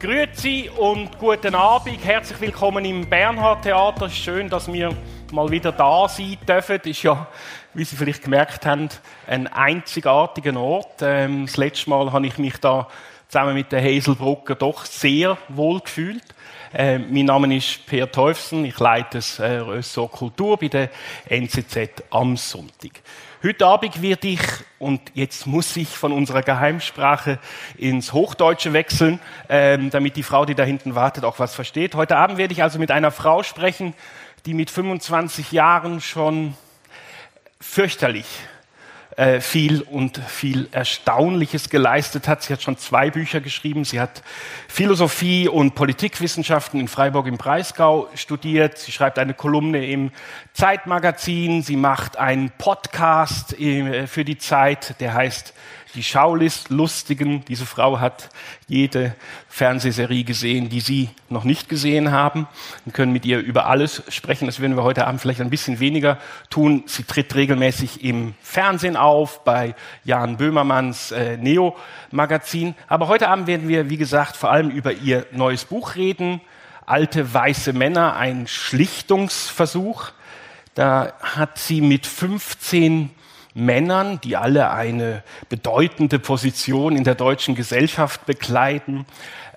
Grüezi und guten Abend. Herzlich willkommen im Bernhard Theater. Schön, dass wir mal wieder da sein dürfen. Ist ja, wie Sie vielleicht gemerkt haben, ein einzigartiger Ort. Ähm, das letzte Mal habe ich mich da zusammen mit der Hazelbrugger doch sehr wohl gefühlt. Äh, mein Name ist Peer Teufsen. Ich leite das äh, Ressort Kultur bei der NZZ am Sonntag. Heute Abend werde ich, und jetzt muss ich von unserer Geheimsprache ins Hochdeutsche wechseln, ähm, damit die Frau, die da hinten wartet, auch was versteht. Heute Abend werde ich also mit einer Frau sprechen, die mit 25 Jahren schon fürchterlich äh, viel und viel Erstaunliches geleistet hat. Sie hat schon zwei Bücher geschrieben. Sie hat Philosophie und Politikwissenschaften in Freiburg im Breisgau studiert. Sie schreibt eine Kolumne im Zeitmagazin. Sie macht einen Podcast äh, für die Zeit, der heißt die Schaulustigen. Diese Frau hat jede Fernsehserie gesehen, die Sie noch nicht gesehen haben. Wir können mit ihr über alles sprechen. Das werden wir heute Abend vielleicht ein bisschen weniger tun. Sie tritt regelmäßig im Fernsehen auf, bei Jan Böhmermanns äh, Neo-Magazin. Aber heute Abend werden wir, wie gesagt, vor allem über ihr neues Buch reden. Alte weiße Männer, ein Schlichtungsversuch. Da hat sie mit 15 Männern, die alle eine bedeutende Position in der deutschen Gesellschaft bekleiden,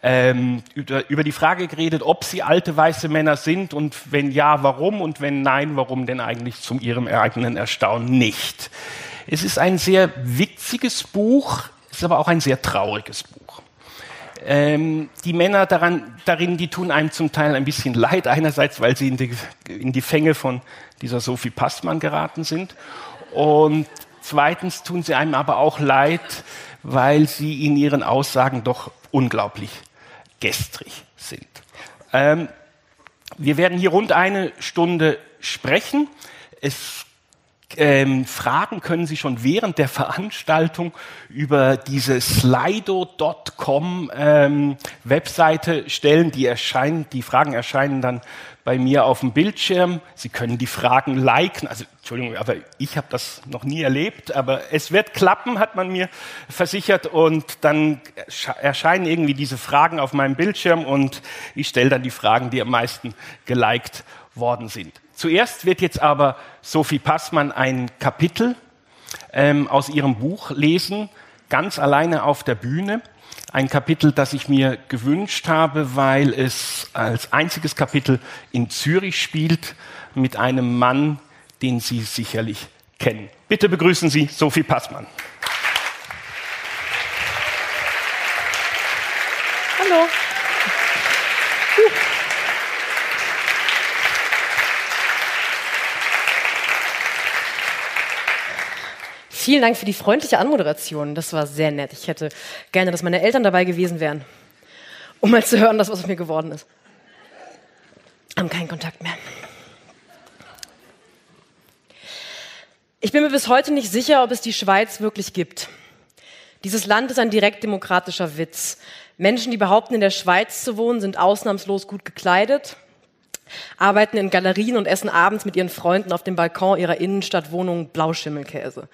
ähm, über, über die Frage geredet, ob sie alte weiße Männer sind und wenn ja, warum und wenn nein, warum denn eigentlich zum ihrem eigenen Erstaunen nicht. Es ist ein sehr witziges Buch, ist aber auch ein sehr trauriges Buch. Ähm, die Männer daran, darin, die tun einem zum Teil ein bisschen leid, einerseits, weil sie in die, in die Fänge von dieser Sophie Passmann geraten sind und zweitens tun sie einem aber auch leid, weil sie in ihren Aussagen doch unglaublich gestrig sind. Ähm, wir werden hier rund eine Stunde sprechen. Es ähm, Fragen können Sie schon während der Veranstaltung über diese slido.com ähm, Webseite stellen. Die erscheinen, die Fragen erscheinen dann bei mir auf dem Bildschirm. Sie können die Fragen liken. Also Entschuldigung, aber ich habe das noch nie erlebt. Aber es wird klappen, hat man mir versichert. Und dann erscheinen irgendwie diese Fragen auf meinem Bildschirm und ich stelle dann die Fragen, die am meisten geliked worden sind. Zuerst wird jetzt aber Sophie Passmann ein Kapitel ähm, aus ihrem Buch lesen, ganz alleine auf der Bühne. Ein Kapitel, das ich mir gewünscht habe, weil es als einziges Kapitel in Zürich spielt mit einem Mann, den Sie sicherlich kennen. Bitte begrüßen Sie Sophie Passmann. Vielen Dank für die freundliche Anmoderation. Das war sehr nett. Ich hätte gerne, dass meine Eltern dabei gewesen wären, um mal zu hören, was aus mir geworden ist. Haben keinen Kontakt mehr. Ich bin mir bis heute nicht sicher, ob es die Schweiz wirklich gibt. Dieses Land ist ein direkt demokratischer Witz. Menschen, die behaupten, in der Schweiz zu wohnen, sind ausnahmslos gut gekleidet, arbeiten in Galerien und essen abends mit ihren Freunden auf dem Balkon ihrer Innenstadtwohnung Blauschimmelkäse.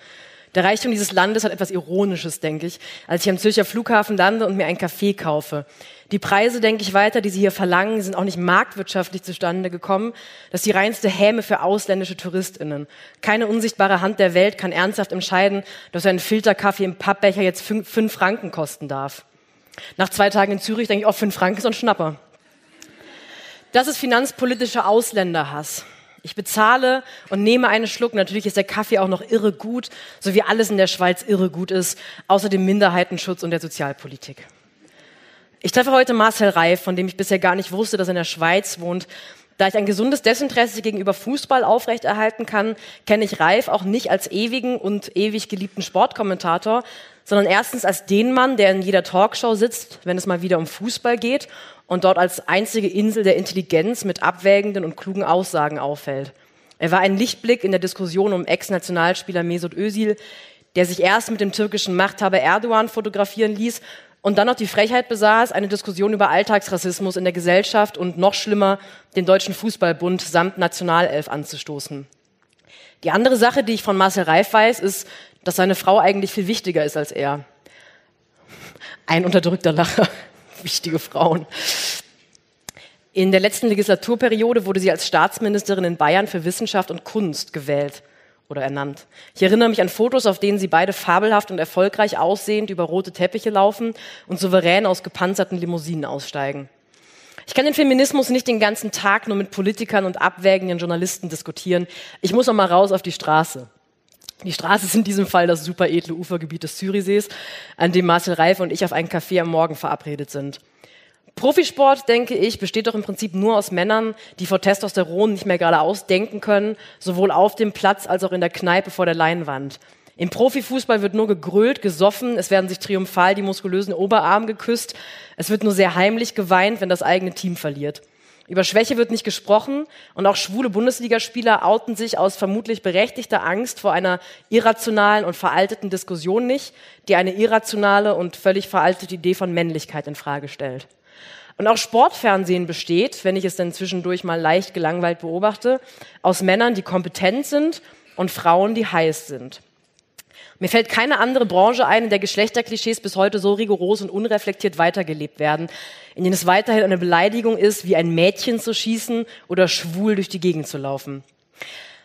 Der Reichtum dieses Landes hat etwas Ironisches, denke ich, als ich am Zürcher Flughafen lande und mir einen Kaffee kaufe. Die Preise, denke ich weiter, die sie hier verlangen, sind auch nicht marktwirtschaftlich zustande gekommen. Das ist die reinste Häme für ausländische TouristInnen. Keine unsichtbare Hand der Welt kann ernsthaft entscheiden, dass ein Filterkaffee im Pappbecher jetzt fünf, fünf Franken kosten darf. Nach zwei Tagen in Zürich denke ich, oh, fünf Franken ist ein Schnapper. Das ist finanzpolitischer Ausländerhass. Ich bezahle und nehme einen Schluck. Natürlich ist der Kaffee auch noch irre gut, so wie alles in der Schweiz irre gut ist, außer dem Minderheitenschutz und der Sozialpolitik. Ich treffe heute Marcel Reif, von dem ich bisher gar nicht wusste, dass er in der Schweiz wohnt. Da ich ein gesundes Desinteresse gegenüber Fußball aufrechterhalten kann, kenne ich Reif auch nicht als ewigen und ewig geliebten Sportkommentator, sondern erstens als den Mann, der in jeder Talkshow sitzt, wenn es mal wieder um Fußball geht und dort als einzige Insel der Intelligenz mit abwägenden und klugen Aussagen auffällt. Er war ein Lichtblick in der Diskussion um Ex-Nationalspieler Mesut Özil, der sich erst mit dem türkischen Machthaber Erdogan fotografieren ließ und dann noch die Frechheit besaß, eine Diskussion über Alltagsrassismus in der Gesellschaft und noch schlimmer, den Deutschen Fußballbund samt Nationalelf anzustoßen. Die andere Sache, die ich von Marcel Reif weiß, ist, dass seine Frau eigentlich viel wichtiger ist als er. Ein unterdrückter Lacher. Wichtige Frauen. In der letzten Legislaturperiode wurde sie als Staatsministerin in Bayern für Wissenschaft und Kunst gewählt oder ernannt. Ich erinnere mich an Fotos, auf denen sie beide fabelhaft und erfolgreich aussehend über rote Teppiche laufen und souverän aus gepanzerten Limousinen aussteigen. Ich kann den Feminismus nicht den ganzen Tag nur mit Politikern und abwägenden Journalisten diskutieren. Ich muss auch mal raus auf die Straße. Die Straße ist in diesem Fall das super edle Ufergebiet des Zürichsees, an dem Marcel Reif und ich auf einen Café am Morgen verabredet sind. Profisport, denke ich, besteht doch im Prinzip nur aus Männern, die vor Testosteron nicht mehr geradeaus denken können, sowohl auf dem Platz als auch in der Kneipe vor der Leinwand. Im Profifußball wird nur gegrölt, gesoffen, es werden sich triumphal die muskulösen Oberarme geküsst, es wird nur sehr heimlich geweint, wenn das eigene Team verliert. Über Schwäche wird nicht gesprochen und auch schwule Bundesligaspieler outen sich aus vermutlich berechtigter Angst vor einer irrationalen und veralteten Diskussion nicht, die eine irrationale und völlig veraltete Idee von Männlichkeit in Frage stellt. Und auch Sportfernsehen besteht, wenn ich es dann zwischendurch mal leicht gelangweilt beobachte, aus Männern, die kompetent sind und Frauen, die heiß sind. Mir fällt keine andere Branche ein, in der Geschlechterklischees bis heute so rigoros und unreflektiert weitergelebt werden, in denen es weiterhin eine Beleidigung ist, wie ein Mädchen zu schießen oder schwul durch die Gegend zu laufen.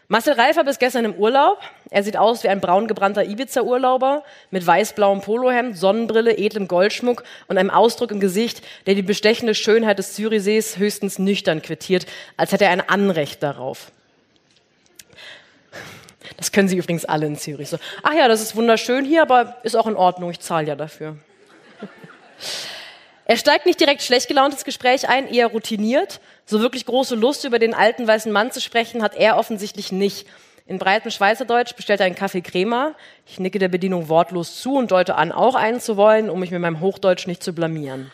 Marcel Reifer bis gestern im Urlaub. Er sieht aus wie ein braun gebrannter Ibiza-Urlauber mit weiß-blauem Polohemd, Sonnenbrille, edlem Goldschmuck und einem Ausdruck im Gesicht, der die bestechende Schönheit des Zürichsees höchstens nüchtern quittiert, als hätte er ein Anrecht darauf. Das können Sie übrigens alle in Zürich. So, ach ja, das ist wunderschön hier, aber ist auch in Ordnung. Ich zahle ja dafür. Er steigt nicht direkt schlecht gelaunt ins Gespräch ein, eher routiniert. So wirklich große Lust, über den alten weißen Mann zu sprechen, hat er offensichtlich nicht. In breitem Schweizerdeutsch bestellt er einen Kaffee Crema. Ich nicke der Bedienung wortlos zu und deute an, auch einen zu wollen, um mich mit meinem Hochdeutsch nicht zu blamieren.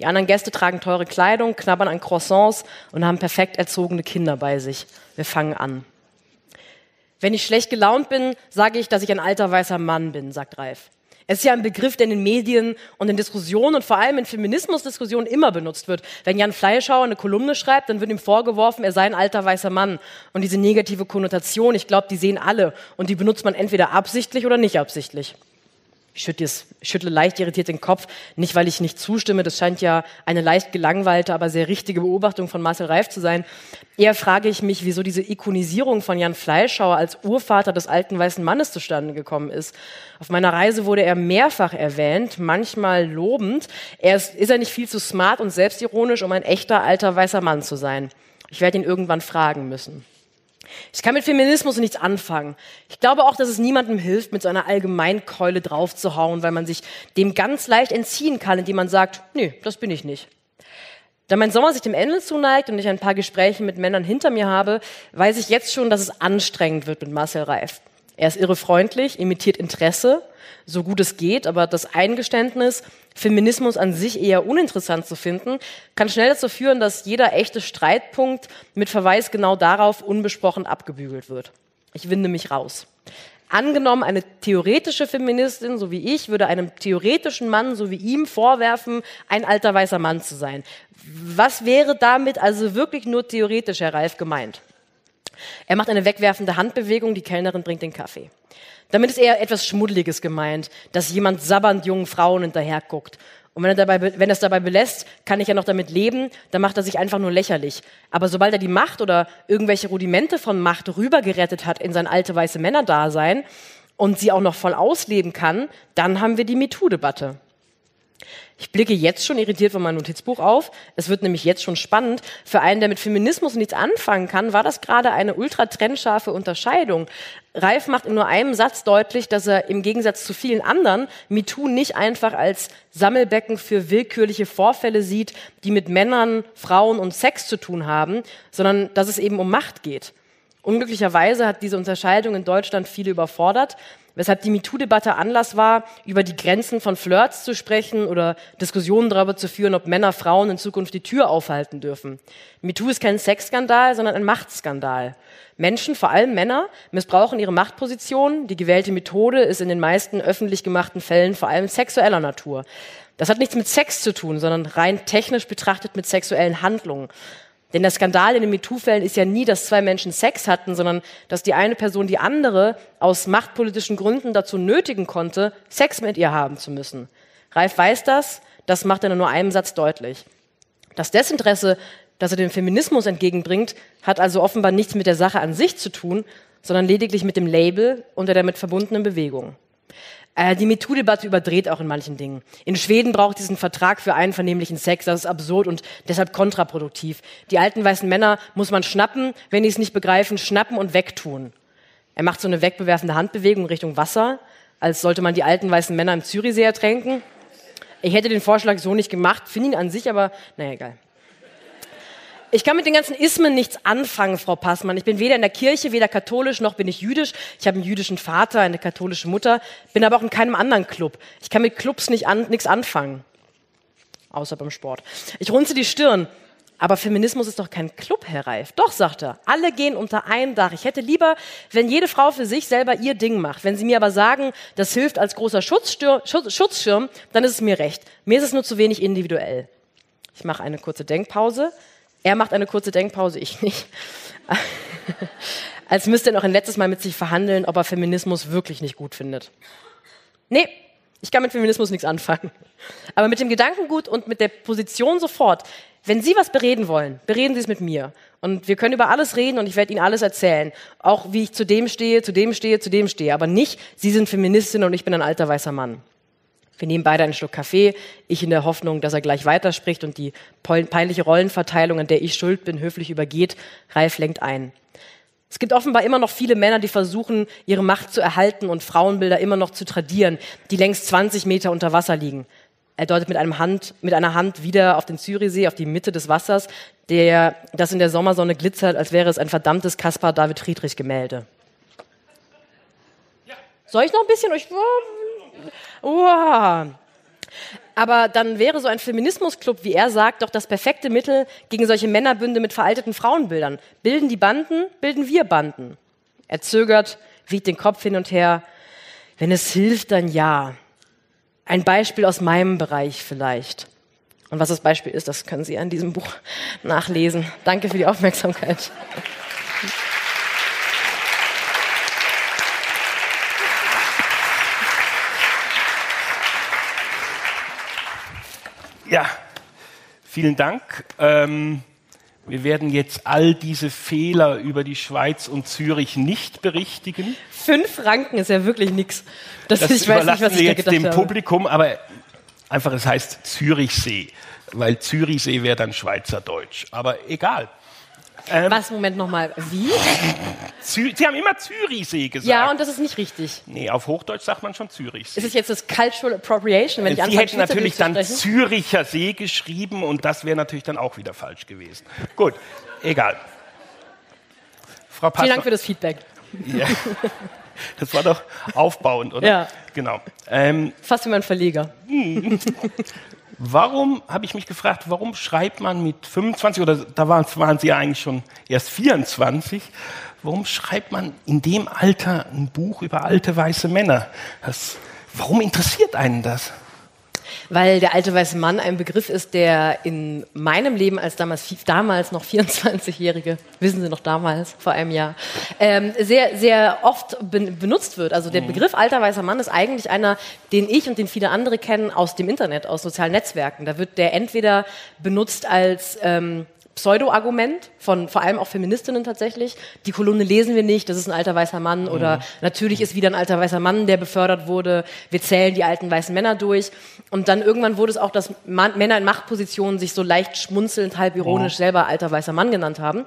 Die anderen Gäste tragen teure Kleidung, knabbern an Croissants und haben perfekt erzogene Kinder bei sich. Wir fangen an. Wenn ich schlecht gelaunt bin, sage ich, dass ich ein alter weißer Mann bin, sagt Ralf. Es ist ja ein Begriff, der in den Medien und in Diskussionen und vor allem in Feminismusdiskussionen immer benutzt wird. Wenn Jan Fleischhauer eine Kolumne schreibt, dann wird ihm vorgeworfen, er sei ein alter weißer Mann. Und diese negative Konnotation, ich glaube, die sehen alle. Und die benutzt man entweder absichtlich oder nicht absichtlich. Ich schüttle leicht irritiert den Kopf, nicht weil ich nicht zustimme, das scheint ja eine leicht gelangweilte, aber sehr richtige Beobachtung von Marcel Reif zu sein. Eher frage ich mich, wieso diese Ikonisierung von Jan Fleischhauer als Urvater des alten weißen Mannes zustande gekommen ist. Auf meiner Reise wurde er mehrfach erwähnt, manchmal lobend. Er ist, ist er nicht viel zu smart und selbstironisch, um ein echter alter weißer Mann zu sein? Ich werde ihn irgendwann fragen müssen. Ich kann mit Feminismus nichts anfangen. Ich glaube auch, dass es niemandem hilft, mit so einer Allgemeinkeule draufzuhauen, weil man sich dem ganz leicht entziehen kann, indem man sagt, nee, das bin ich nicht. Da mein Sommer sich dem Ende zuneigt und ich ein paar Gespräche mit Männern hinter mir habe, weiß ich jetzt schon, dass es anstrengend wird mit Marcel Reif. Er ist irre freundlich, imitiert Interesse, so gut es geht, aber das Eingeständnis, Feminismus an sich eher uninteressant zu finden, kann schnell dazu führen, dass jeder echte Streitpunkt mit Verweis genau darauf unbesprochen abgebügelt wird. Ich winde mich raus. Angenommen, eine theoretische Feministin, so wie ich, würde einem theoretischen Mann, so wie ihm, vorwerfen, ein alter weißer Mann zu sein. Was wäre damit also wirklich nur theoretisch, Herr Ralf, gemeint? Er macht eine wegwerfende Handbewegung, die Kellnerin bringt den Kaffee. Damit ist eher etwas Schmuddeliges gemeint, dass jemand sabbernd jungen Frauen hinterher guckt. Und wenn er, dabei, wenn er es dabei belässt, kann ich ja noch damit leben, dann macht er sich einfach nur lächerlich. Aber sobald er die Macht oder irgendwelche Rudimente von Macht rübergerettet hat in sein alte weiße Männerdasein und sie auch noch voll ausleben kann, dann haben wir die MeToo-Debatte. Ich blicke jetzt schon irritiert von meinem Notizbuch auf. Es wird nämlich jetzt schon spannend. Für einen, der mit Feminismus nichts anfangen kann, war das gerade eine ultra trennscharfe Unterscheidung. Ralf macht in nur einem Satz deutlich, dass er im Gegensatz zu vielen anderen MeToo nicht einfach als Sammelbecken für willkürliche Vorfälle sieht, die mit Männern, Frauen und Sex zu tun haben, sondern dass es eben um Macht geht. Unglücklicherweise hat diese Unterscheidung in Deutschland viele überfordert weshalb die MeToo-Debatte Anlass war, über die Grenzen von Flirts zu sprechen oder Diskussionen darüber zu führen, ob Männer Frauen in Zukunft die Tür aufhalten dürfen. MeToo ist kein Sexskandal, sondern ein Machtskandal. Menschen, vor allem Männer, missbrauchen ihre Machtposition. Die gewählte Methode ist in den meisten öffentlich gemachten Fällen vor allem sexueller Natur. Das hat nichts mit Sex zu tun, sondern rein technisch betrachtet mit sexuellen Handlungen. Denn der Skandal in den MeToo-Fällen ist ja nie, dass zwei Menschen Sex hatten, sondern dass die eine Person die andere aus machtpolitischen Gründen dazu nötigen konnte, Sex mit ihr haben zu müssen. Ralf weiß das, das macht er in nur einem Satz deutlich. Das Desinteresse, das er dem Feminismus entgegenbringt, hat also offenbar nichts mit der Sache an sich zu tun, sondern lediglich mit dem Label und der damit verbundenen Bewegung. Äh, die MeToo-Debatte überdreht auch in manchen Dingen. In Schweden braucht diesen Vertrag für einvernehmlichen Sex. Das ist absurd und deshalb kontraproduktiv. Die alten weißen Männer muss man schnappen, wenn die es nicht begreifen, schnappen und wegtun. Er macht so eine wegbewerfende Handbewegung Richtung Wasser, als sollte man die alten weißen Männer im Zürichsee ertränken. Ich hätte den Vorschlag so nicht gemacht, finde ihn an sich aber, naja, egal. Ich kann mit den ganzen Ismen nichts anfangen, Frau Passmann. Ich bin weder in der Kirche, weder katholisch, noch bin ich jüdisch. Ich habe einen jüdischen Vater, eine katholische Mutter, bin aber auch in keinem anderen Club. Ich kann mit Clubs nicht an, nichts anfangen. Außer beim Sport. Ich runze die Stirn. Aber Feminismus ist doch kein Club, Herr Reif. Doch, sagt er. Alle gehen unter ein Dach. Ich hätte lieber, wenn jede Frau für sich selber ihr Ding macht. Wenn Sie mir aber sagen, das hilft als großer Schutzschirm, dann ist es mir recht. Mir ist es nur zu wenig individuell. Ich mache eine kurze Denkpause. Er macht eine kurze Denkpause, ich nicht. Als müsste er noch ein letztes Mal mit sich verhandeln, ob er Feminismus wirklich nicht gut findet. Nee, ich kann mit Feminismus nichts anfangen. Aber mit dem Gedankengut und mit der Position sofort. Wenn Sie was bereden wollen, bereden Sie es mit mir. Und wir können über alles reden und ich werde Ihnen alles erzählen. Auch wie ich zu dem stehe, zu dem stehe, zu dem stehe. Aber nicht, Sie sind Feministin und ich bin ein alter weißer Mann. Wir nehmen beide einen Schluck Kaffee, ich in der Hoffnung, dass er gleich weiterspricht und die peinliche Rollenverteilung, an der ich schuld bin, höflich übergeht. Ralf lenkt ein. Es gibt offenbar immer noch viele Männer, die versuchen, ihre Macht zu erhalten und Frauenbilder immer noch zu tradieren, die längst 20 Meter unter Wasser liegen. Er deutet mit, einem Hand, mit einer Hand wieder auf den Zürichsee, auf die Mitte des Wassers, der, das in der Sommersonne glitzert, als wäre es ein verdammtes Caspar David Friedrich Gemälde. Soll ich noch ein bisschen? Ich, Wow. Aber dann wäre so ein Feminismusclub, wie er sagt, doch das perfekte Mittel gegen solche Männerbünde mit veralteten Frauenbildern. Bilden die Banden, bilden wir Banden. Er zögert, wiegt den Kopf hin und her. Wenn es hilft, dann ja. Ein Beispiel aus meinem Bereich vielleicht. Und was das Beispiel ist, das können Sie an diesem Buch nachlesen. Danke für die Aufmerksamkeit. Ja, vielen Dank. Ähm, wir werden jetzt all diese Fehler über die Schweiz und Zürich nicht berichtigen. Fünf Franken ist ja wirklich nichts. Das, das ich überlassen weiß nicht, was wir jetzt dem habe. Publikum, aber einfach es heißt Zürichsee, weil Zürichsee wäre dann Schweizerdeutsch. Aber egal. Ähm, Was, Moment nochmal, wie? Zü Sie haben immer Zürichsee gesagt. Ja, und das ist nicht richtig. Nee, auf Hochdeutsch sagt man schon Zürichsee. Ist es jetzt das Cultural Appropriation, wenn ich Sie hätten natürlich dann Züricher See geschrieben und das wäre natürlich dann auch wieder falsch gewesen. Gut, egal. Frau Pastor, Vielen Dank für das Feedback. Ja. Das war doch aufbauend, oder? Ja. Genau. Ähm, Fast wie mein Verleger. Warum, habe ich mich gefragt, warum schreibt man mit 25 oder da waren, waren sie ja eigentlich schon erst 24, warum schreibt man in dem Alter ein Buch über alte weiße Männer? Das, warum interessiert einen das? Weil der alte weiße Mann ein Begriff ist, der in meinem Leben als damals, damals noch 24-Jährige, wissen Sie noch damals, vor einem Jahr, ähm, sehr, sehr oft benutzt wird. Also der mhm. Begriff alter weißer Mann ist eigentlich einer, den ich und den viele andere kennen aus dem Internet, aus sozialen Netzwerken. Da wird der entweder benutzt als ähm, Pseudo-Argument von vor allem auch Feministinnen tatsächlich. Die Kolumne lesen wir nicht, das ist ein alter weißer Mann oder mhm. natürlich ist wieder ein alter weißer Mann, der befördert wurde. Wir zählen die alten weißen Männer durch. Und dann irgendwann wurde es auch, dass Mann, Männer in Machtpositionen sich so leicht schmunzelnd, halb ironisch mhm. selber alter weißer Mann genannt haben.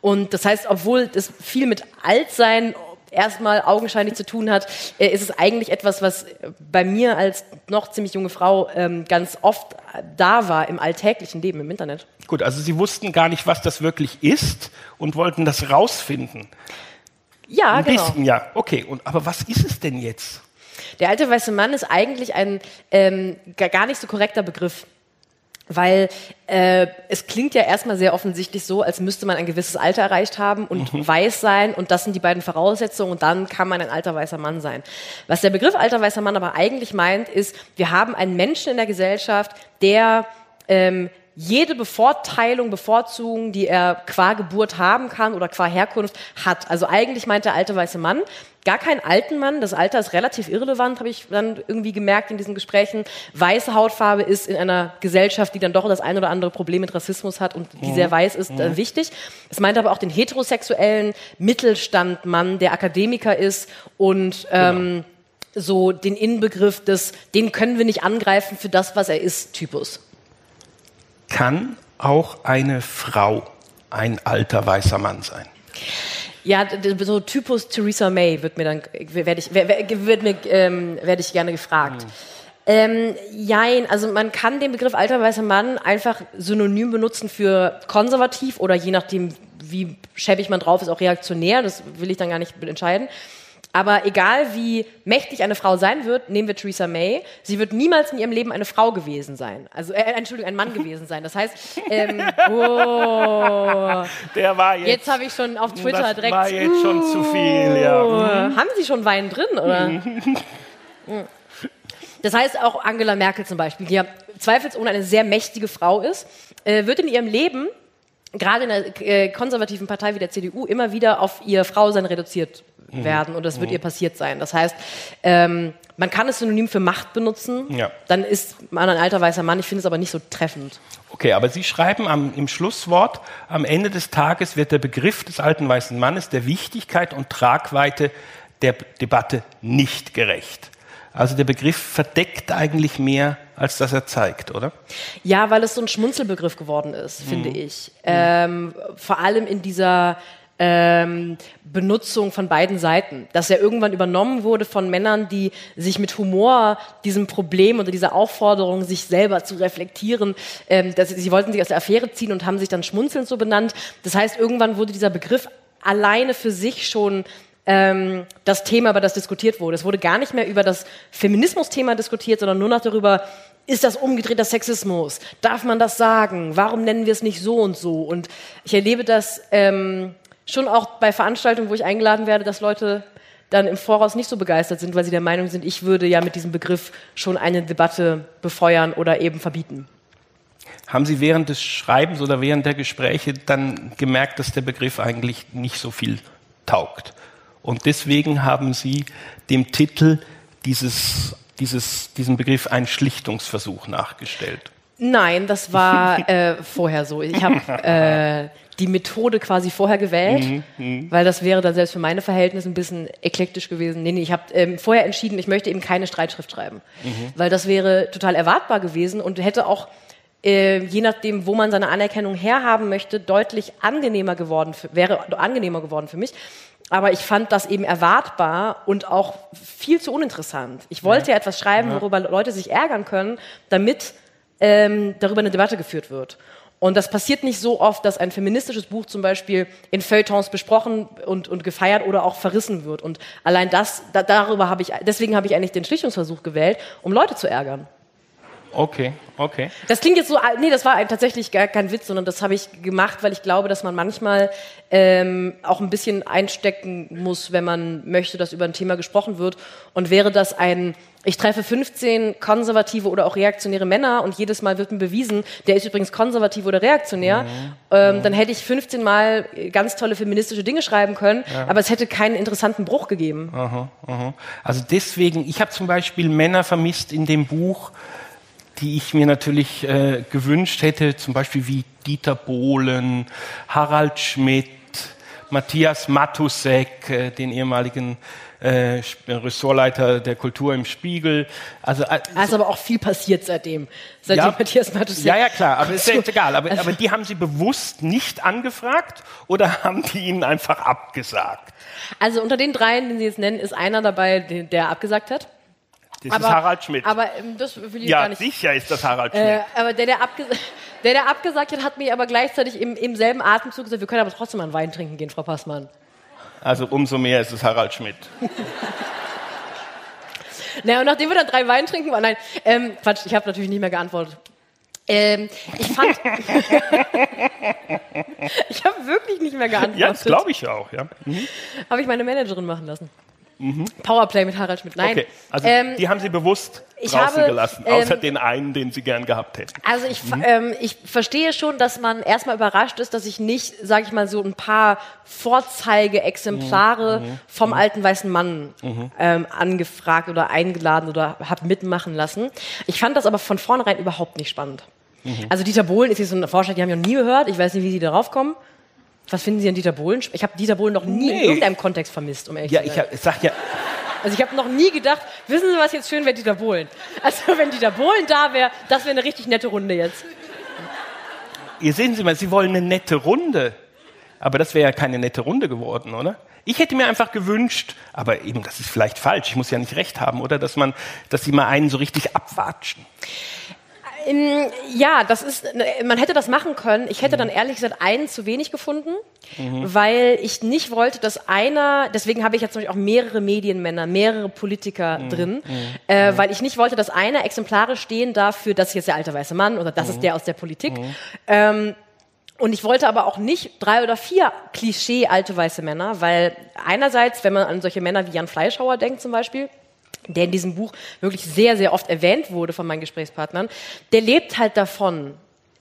Und das heißt, obwohl das viel mit Altsein erstmal augenscheinlich zu tun hat, äh, ist es eigentlich etwas, was bei mir als noch ziemlich junge Frau ähm, ganz oft da war im alltäglichen Leben, im Internet. Gut, also Sie wussten gar nicht, was das wirklich ist und wollten das rausfinden. Ja, Ein genau. Bisschen, ja, okay. Und, aber was ist es denn jetzt? Der alte weiße Mann ist eigentlich ein ähm, gar nicht so korrekter Begriff. Weil äh, es klingt ja erstmal sehr offensichtlich so, als müsste man ein gewisses Alter erreicht haben und mhm. weiß sein und das sind die beiden Voraussetzungen und dann kann man ein alter weißer Mann sein. Was der Begriff alter weißer Mann aber eigentlich meint, ist, wir haben einen Menschen in der Gesellschaft, der ähm, jede Bevorteilung, Bevorzugung, die er qua Geburt haben kann oder qua Herkunft hat. Also eigentlich meint der alte weiße Mann gar keinen alten Mann. Das Alter ist relativ irrelevant, habe ich dann irgendwie gemerkt in diesen Gesprächen. Weiße Hautfarbe ist in einer Gesellschaft, die dann doch das ein oder andere Problem mit Rassismus hat und die sehr weiß ist, äh, wichtig. Es meint aber auch den heterosexuellen Mittelstandmann, der Akademiker ist und ähm, so den Inbegriff des, den können wir nicht angreifen für das, was er ist, Typus. Kann auch eine Frau ein alter weißer Mann sein? Ja, so Typus Theresa May wird mir dann werde ich wird mir ähm, werde ich gerne gefragt. Ähm, jein, also man kann den Begriff alter weißer Mann einfach synonym benutzen für konservativ oder je nachdem, wie schäbig man drauf ist, auch reaktionär. Das will ich dann gar nicht entscheiden. Aber egal wie mächtig eine Frau sein wird, nehmen wir Theresa May, sie wird niemals in ihrem Leben eine Frau gewesen sein. Also, äh, Entschuldigung, ein Mann gewesen sein. Das heißt, ähm, oh, Der war jetzt. jetzt habe ich schon auf Twitter das direkt. war jetzt schon zu viel, ja. Oh, Haben Sie schon Wein drin, oder? Mm. Das heißt, auch Angela Merkel zum Beispiel, die ja zweifelsohne eine sehr mächtige Frau ist, äh, wird in ihrem Leben, gerade in einer äh, konservativen Partei wie der CDU, immer wieder auf ihr Frausein reduziert werden und das wird ihr passiert sein. Das heißt, ähm, man kann es synonym für Macht benutzen, Ja. dann ist man ein alter weißer Mann. Ich finde es aber nicht so treffend. Okay, aber Sie schreiben am, im Schlusswort, am Ende des Tages wird der Begriff des alten weißen Mannes der Wichtigkeit und Tragweite der Debatte nicht gerecht. Also der Begriff verdeckt eigentlich mehr, als dass er zeigt, oder? Ja, weil es so ein Schmunzelbegriff geworden ist, finde ich. Ähm, vor allem in dieser ähm, Benutzung von beiden Seiten, dass er irgendwann übernommen wurde von Männern, die sich mit Humor diesem Problem oder dieser Aufforderung, sich selber zu reflektieren, ähm, dass sie, sie wollten sich aus der Affäre ziehen und haben sich dann schmunzelnd so benannt. Das heißt, irgendwann wurde dieser Begriff alleine für sich schon ähm, das Thema, über das diskutiert wurde. Es wurde gar nicht mehr über das Feminismus-Thema diskutiert, sondern nur noch darüber, ist das umgedrehter Sexismus? Darf man das sagen? Warum nennen wir es nicht so und so? Und ich erlebe das ähm, schon auch bei Veranstaltungen, wo ich eingeladen werde, dass Leute dann im Voraus nicht so begeistert sind, weil sie der Meinung sind, ich würde ja mit diesem Begriff schon eine Debatte befeuern oder eben verbieten. Haben Sie während des Schreibens oder während der Gespräche dann gemerkt, dass der Begriff eigentlich nicht so viel taugt? Und deswegen haben Sie dem Titel dieses, dieses, diesem Begriff einen Schlichtungsversuch nachgestellt. Nein, das war äh, vorher so. Ich habe äh, die Methode quasi vorher gewählt, weil das wäre dann selbst für meine Verhältnisse ein bisschen eklektisch gewesen. Nee, nee, ich habe ähm, vorher entschieden, ich möchte eben keine Streitschrift schreiben, weil das wäre total erwartbar gewesen und hätte auch äh, je nachdem, wo man seine Anerkennung herhaben möchte, deutlich angenehmer geworden, für, wäre angenehmer geworden für mich. Aber ich fand das eben erwartbar und auch viel zu uninteressant. Ich wollte ja, etwas schreiben, worüber Leute sich ärgern können, damit ähm, darüber eine Debatte geführt wird. Und das passiert nicht so oft, dass ein feministisches Buch zum Beispiel in Feuilletons besprochen und, und gefeiert oder auch verrissen wird. Und allein das, da, darüber habe ich, deswegen habe ich eigentlich den Schlichtungsversuch gewählt, um Leute zu ärgern. Okay, okay. Das klingt jetzt so, nee, das war tatsächlich gar kein Witz, sondern das habe ich gemacht, weil ich glaube, dass man manchmal ähm, auch ein bisschen einstecken muss, wenn man möchte, dass über ein Thema gesprochen wird. Und wäre das ein, ich treffe 15 konservative oder auch reaktionäre Männer und jedes Mal wird mir bewiesen, der ist übrigens konservativ oder reaktionär, ähm, dann hätte ich 15 Mal ganz tolle feministische Dinge schreiben können, aber es hätte keinen interessanten Bruch gegeben. Aha, aha. Also deswegen, ich habe zum Beispiel Männer vermisst in dem Buch, die ich mir natürlich äh, gewünscht hätte, zum Beispiel wie Dieter Bohlen, Harald Schmidt, Matthias Matusek, äh, den ehemaligen äh, Ressortleiter der Kultur im Spiegel. Also Da ist aber auch viel passiert seitdem. Seitdem ja, Matthias Matusek ja, ja, klar, aber ist ja jetzt egal. Aber, Also- aber die haben Sie bewusst nicht angefragt oder haben die Ihnen einfach abgesagt? Also unter den dreien, den Sie jetzt nennen, ist einer dabei, der abgesagt hat. Das ist Harald Schmidt. Aber ähm, das will ich ja, gar nicht. sicher ist das Harald Schmidt. Äh, aber der der, der, der abgesagt hat, hat mir aber gleichzeitig im, im selben Atemzug gesagt, wir können aber trotzdem mal einen Wein trinken gehen, Frau Passmann. Also umso mehr ist es Harald Schmidt. Naja, und nachdem wir dann drei Wein trinken waren, nein, ähm, Quatsch, ich habe natürlich nicht mehr geantwortet. Ähm, ich fand, ich habe wirklich nicht mehr geantwortet. Ja, das glaube ich auch. Ja. Habe ich meine Managerin machen lassen. Powerplay mit Harald Schmidt. Nein. Okay, also Ähm, die haben Sie bewusst ich draußen habe, gelassen, ähm, außer den einen, den Sie gern gehabt hätten. Also ich, ähm, ich verstehe schon, dass man erstmal überrascht ist, dass ich nicht, sage ich mal, so ein paar Vorzeige-Exemplare vom alten weißen Mann ähm, angefragt oder eingeladen oder habe mitmachen lassen. Ich fand das aber von vornherein überhaupt nicht spannend. Also Dieter Bohlen ist jetzt so ein Forscher, die haben ich noch nie gehört. Ich weiß nicht, wie Sie darauf kommen. Was finden Sie an Dieter Bohlen? Ich habe Dieter Bohlen noch nie in Nee. irgendeinem Kontext vermisst, um ehrlich Ja, zu sein. hab- ich sag ja, Also ich habe noch nie gedacht, wissen Sie, was jetzt schön wäre, Dieter Bohlen. Also wenn Dieter Bohlen da wäre, das wäre eine richtig nette Runde jetzt. ihr sehen Sie mal, Sie wollen eine nette Runde. Aber das wäre ja keine nette Runde geworden, oder? Ich hätte mir einfach gewünscht, aber eben, das ist vielleicht falsch, ich muss ja nicht recht haben, oder? Dass man, dass Sie mal einen so richtig abwatschen. Ähm, Ja, das ist, man hätte das machen können. Ich hätte dann ehrlich gesagt einen zu wenig gefunden, weil ich nicht wollte, dass einer, deswegen habe ich jetzt zum Beispiel auch mehrere Medienmänner, mehrere Politiker drin, äh, weil ich nicht wollte, dass einer exemplarisch stehen darf für, das ist jetzt der alte weiße Mann oder das ist der aus der Politik. Ähm, und ich wollte aber auch nicht drei oder vier Klischee alte weiße Männer, weil einerseits, wenn man an solche Männer wie Jan Fleischhauer denkt zum Beispiel, der in diesem Buch wirklich sehr, sehr oft erwähnt wurde von meinen Gesprächspartnern, der lebt halt davon,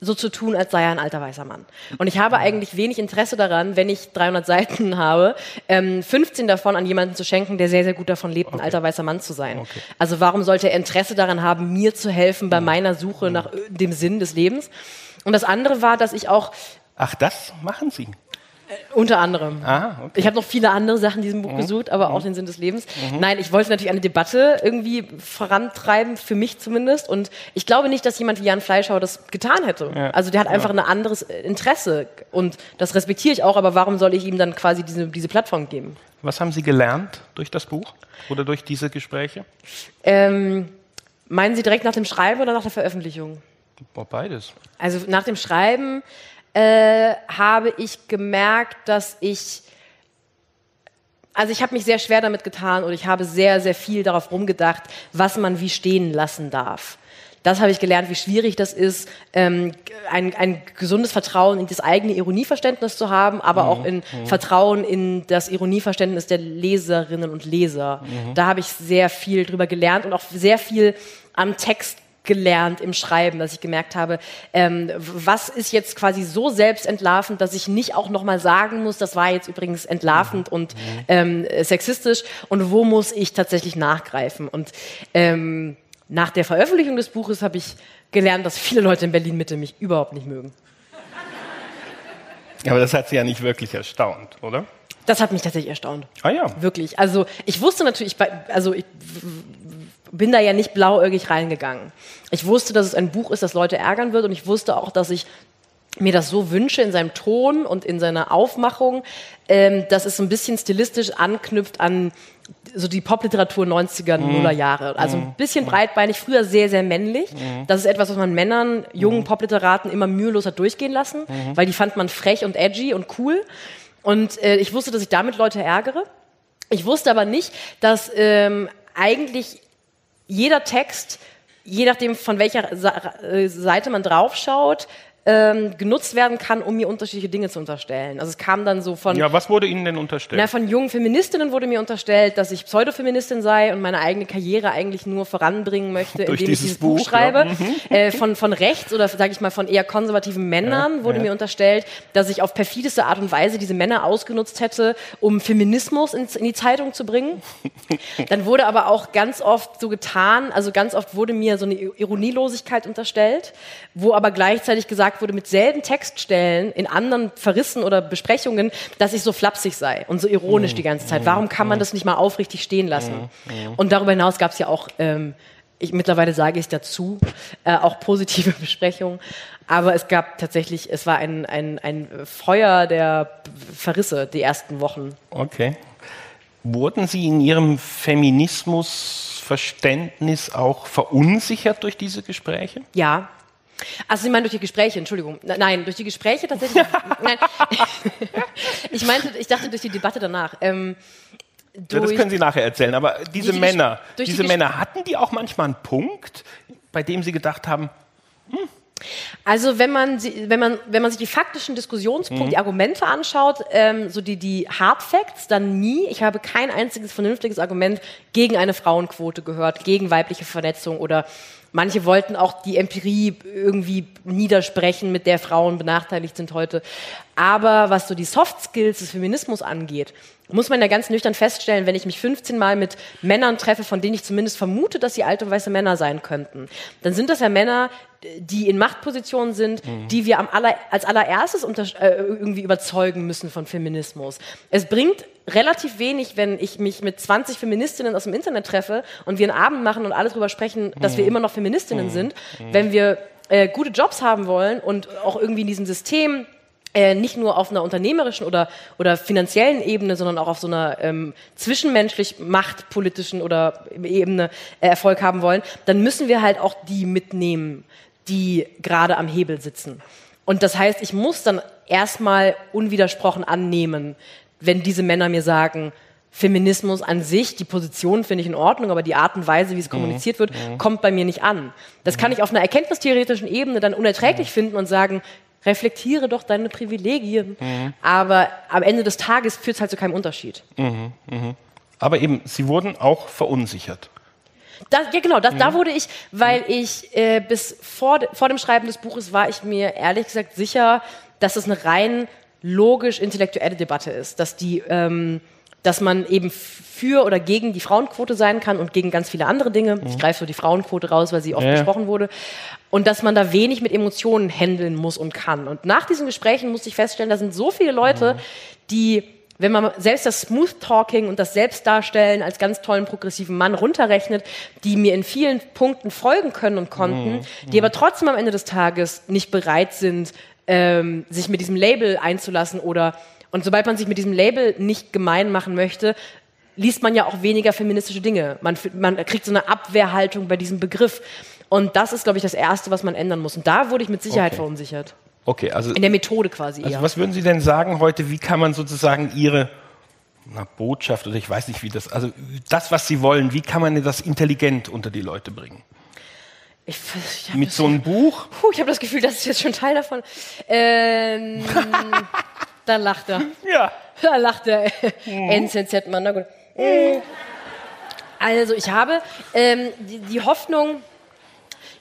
so zu tun, als sei er ein alter weißer Mann. Und ich habe eigentlich wenig Interesse daran, wenn ich 300 Seiten habe, ähm, 15 davon an jemanden zu schenken, der sehr, sehr gut davon lebt, ein alter weißer Mann zu sein. Okay. Also warum sollte er Interesse daran haben, mir zu helfen bei meiner Suche nach äh, dem Sinn des Lebens? Und das andere war, dass ich auch Ach, das machen Sie. Unter anderem. Ah, okay. Ich habe noch viele andere Sachen in diesem Buch gesucht, aber auch den Sinn des Lebens. Nein, ich wollte natürlich eine Debatte irgendwie vorantreiben, für mich zumindest. Und ich glaube nicht, dass jemand wie Jan Fleischhauer das getan hätte. Ja. Also der hat einfach ein anderes Interesse. Und das respektiere ich auch, aber warum soll ich ihm dann quasi diese, diese Plattform geben? Was haben Sie gelernt durch das Buch oder durch diese Gespräche? Ähm, meinen Sie direkt nach dem Schreiben oder nach der Veröffentlichung? Beides. Also nach dem Schreiben äh, habe ich gemerkt, dass ich, also ich habe mich sehr schwer damit getan und ich habe sehr, sehr viel darauf rumgedacht, was man wie stehen lassen darf. Das habe ich gelernt, wie schwierig das ist, ähm, ein, ein gesundes Vertrauen in das eigene Ironieverständnis zu haben, aber auch in Vertrauen in das Ironieverständnis der Leserinnen und Leser. Da habe ich sehr viel drüber gelernt und auch sehr viel am Text gelernt im Schreiben, dass ich gemerkt habe, ähm, was ist jetzt quasi so selbstentlarvend, dass ich nicht auch nochmal sagen muss, das war jetzt übrigens entlarvend und ähm, sexistisch und wo muss ich tatsächlich nachgreifen. Und ähm, nach der Veröffentlichung des Buches habe ich gelernt, dass viele Leute in Berlin Mitte mich überhaupt nicht mögen. Aber das hat Sie ja nicht wirklich erstaunt, oder? Das hat mich tatsächlich erstaunt. Ah ja. Wirklich. Also ich wusste natürlich, also ich bin da ja nicht blauäugig reingegangen. Ich wusste, dass es ein Buch ist, das Leute ärgern wird und ich wusste auch, dass ich mir das so wünsche in seinem Ton und in seiner Aufmachung, ähm, dass es so ein bisschen stilistisch anknüpft an so die Popliteratur 90er, Nuller Jahre. Also ein bisschen breitbeinig, früher sehr, sehr männlich. Das ist etwas, was man Männern, jungen Popliteraten immer mühelos hat durchgehen lassen, weil die fand man frech und edgy und cool. Und äh, ich wusste, dass ich damit Leute ärgere. Ich wusste aber nicht, dass ähm, eigentlich jeder Text, je nachdem von welcher äh, Seite man draufschaut, ähm, genutzt werden kann, um mir unterschiedliche Dinge zu unterstellen. Also es kam dann so von Ja, was wurde Ihnen denn unterstellt? na, von jungen Feministinnen wurde mir unterstellt, dass ich Pseudofeministin sei und meine eigene Karriere eigentlich nur voranbringen möchte, indem ich dieses dieses Buch, Buch, schreibe. ja. Äh, von, von rechts oder sage ich mal von eher konservativen Männern wurde ja. mir unterstellt, dass ich auf perfideste Art und Weise diese Männer ausgenutzt hätte, um Feminismus ins, in die Zeitung zu bringen. Dann wurde aber auch ganz oft so getan, also ganz oft wurde mir so eine Ironielosigkeit unterstellt, wo aber gleichzeitig gesagt wurde, mit selben Textstellen in anderen Verrissen oder Besprechungen, dass ich so flapsig sei und so ironisch die ganze Zeit. Warum kann man das nicht mal aufrichtig stehen lassen? Und darüber hinaus gab es ja auch, ähm, ich mittlerweile sage ich dazu, äh, auch positive Besprechungen. Aber es gab tatsächlich, es war ein, ein, ein Feuer der Verrisse die ersten Wochen. Okay. Wurden Sie in Ihrem Feminismusverständnis auch verunsichert durch diese Gespräche? Ja. Also Sie meinen durch die Gespräche, Entschuldigung. Ne- Nein, durch die Gespräche tatsächlich. nein. ich meinte, ich dachte durch die Debatte danach. Ähm, Ja, das durch, können Sie nachher erzählen. Aber diese die Ges- Männer, durch die diese Ges- Männer, hatten die auch manchmal einen Punkt, bei dem Sie gedacht haben, Also wenn man, wenn man, wenn man sich die faktischen Diskussionspunkte, mhm. die Argumente anschaut, ähm, so die, die Hard Facts, dann nie. Ich habe kein einziges vernünftiges Argument gegen eine Frauenquote gehört, gegen weibliche Vernetzung oder Manche wollten auch die Empirie irgendwie niedersprechen, mit der Frauen benachteiligt sind heute. Aber was so die Soft Skills des Feminismus angeht, muss man ja ganz nüchtern feststellen, wenn ich mich 15 Mal mit Männern treffe, von denen ich zumindest vermute, dass sie alte weiße Männer sein könnten, dann sind das ja Männer, die in Machtpositionen sind, mhm. die wir am aller, als allererstes unter, äh, irgendwie überzeugen müssen von Feminismus. Es bringt relativ wenig, wenn ich mich mit 20 Feministinnen aus dem Internet treffe und wir einen Abend machen und alle darüber sprechen, dass wir mhm. immer noch Feministinnen mhm. sind. Mhm. Wenn wir äh, gute Jobs haben wollen und auch irgendwie in diesem System äh, nicht nur auf einer unternehmerischen oder, oder finanziellen Ebene, sondern auch auf so einer ähm, zwischenmenschlich machtpolitischen oder Ebene äh, Erfolg haben wollen, dann müssen wir halt auch die mitnehmen, die gerade am Hebel sitzen. Und das heißt, ich muss dann erstmal unwidersprochen annehmen, wenn diese Männer mir sagen, Feminismus an sich, die Position finde ich in Ordnung, aber die Art und Weise, wie es mhm. kommuniziert wird, mhm. kommt bei mir nicht an. Das kann mhm. ich auf einer erkenntnistheoretischen Ebene dann unerträglich mhm. finden und sagen, reflektiere doch deine Privilegien. Mhm. Aber am Ende des Tages führt es halt zu keinem Unterschied. Mhm, mh. Aber eben, sie wurden auch verunsichert. Das, ja, genau, das, mhm. da wurde ich, weil ich äh, bis vor, vor dem Schreiben des Buches war ich mir ehrlich gesagt sicher, dass es eine rein logisch-intellektuelle Debatte ist, dass die, ähm, dass man eben für oder gegen die Frauenquote sein kann und gegen ganz viele andere Dinge. Mhm. Ich greife so die Frauenquote raus, weil sie oft ja. besprochen wurde. Und dass man da wenig mit Emotionen handeln muss und kann. Und nach diesen Gesprächen musste ich feststellen, da sind so viele Leute, mhm. die wenn man selbst das Smooth Talking und das Selbstdarstellen als ganz tollen progressiven Mann runterrechnet, die mir in vielen Punkten folgen können und konnten, mhm. die aber trotzdem am Ende des Tages nicht bereit sind, ähm, sich mit diesem Label einzulassen oder und sobald man sich mit diesem Label nicht gemein machen möchte, liest man ja auch weniger feministische Dinge. Man, man kriegt so eine Abwehrhaltung bei diesem Begriff. Und das ist, glaube ich, das Erste, was man ändern muss. Und da wurde ich mit Sicherheit okay. verunsichert. Okay, also. In der Methode quasi. Also, eher. was würden Sie denn sagen heute? Wie kann man sozusagen Ihre na, Botschaft oder ich weiß nicht, wie das, also das, was Sie wollen, wie kann man das intelligent unter die Leute bringen? Ich, ich Mit so einem Buch? Puh, ich habe das Gefühl, das ist jetzt schon Teil davon. Ähm, Da lacht er. Ja. Da lacht der mhm. NZZ-Mann. Na gut. Mhm. Also ich habe ähm, die, die Hoffnung,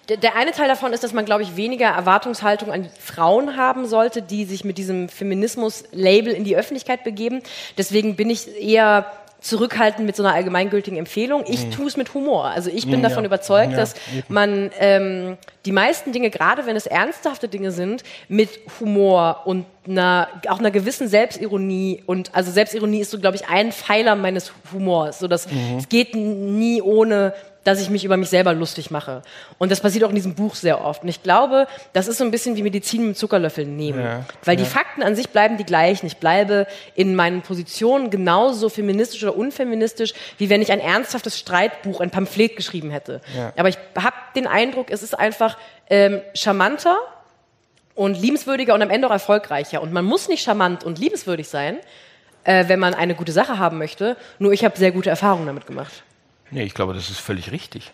der eine Teil davon ist, dass man, glaube ich, weniger Erwartungshaltung an Frauen haben sollte, die sich mit diesem Feminismus-Label in die Öffentlichkeit begeben. Deswegen bin ich eher zurückhaltend mit so einer allgemeingültigen Empfehlung. Ich mhm. tue es mit Humor. Also ich bin mhm, davon ja. überzeugt, ja, dass man ähm, die meisten Dinge, gerade wenn es ernsthafte Dinge sind, mit Humor und einer, auch einer gewissen Selbstironie und also Selbstironie ist so, glaube ich, ein Pfeiler meines Humors. So dass mhm. es geht nie ohne dass ich mich über mich selber lustig mache. Und das passiert auch in diesem Buch sehr oft. Und ich glaube, das ist so ein bisschen wie Medizin mit Zuckerlöffeln nehmen. Ja, Weil ja. die Fakten an sich bleiben die gleichen. Ich bleibe in meinen Positionen genauso feministisch oder unfeministisch, wie wenn ich ein ernsthaftes Streitbuch, ein Pamphlet geschrieben hätte. Ja. Aber ich habe den Eindruck, es ist einfach ähm, charmanter und liebenswürdiger und am Ende auch erfolgreicher. Und man muss nicht charmant und liebenswürdig sein, äh, wenn man eine gute Sache haben möchte. Nur ich habe sehr gute Erfahrungen damit gemacht. Nee, ich glaube, das ist völlig richtig.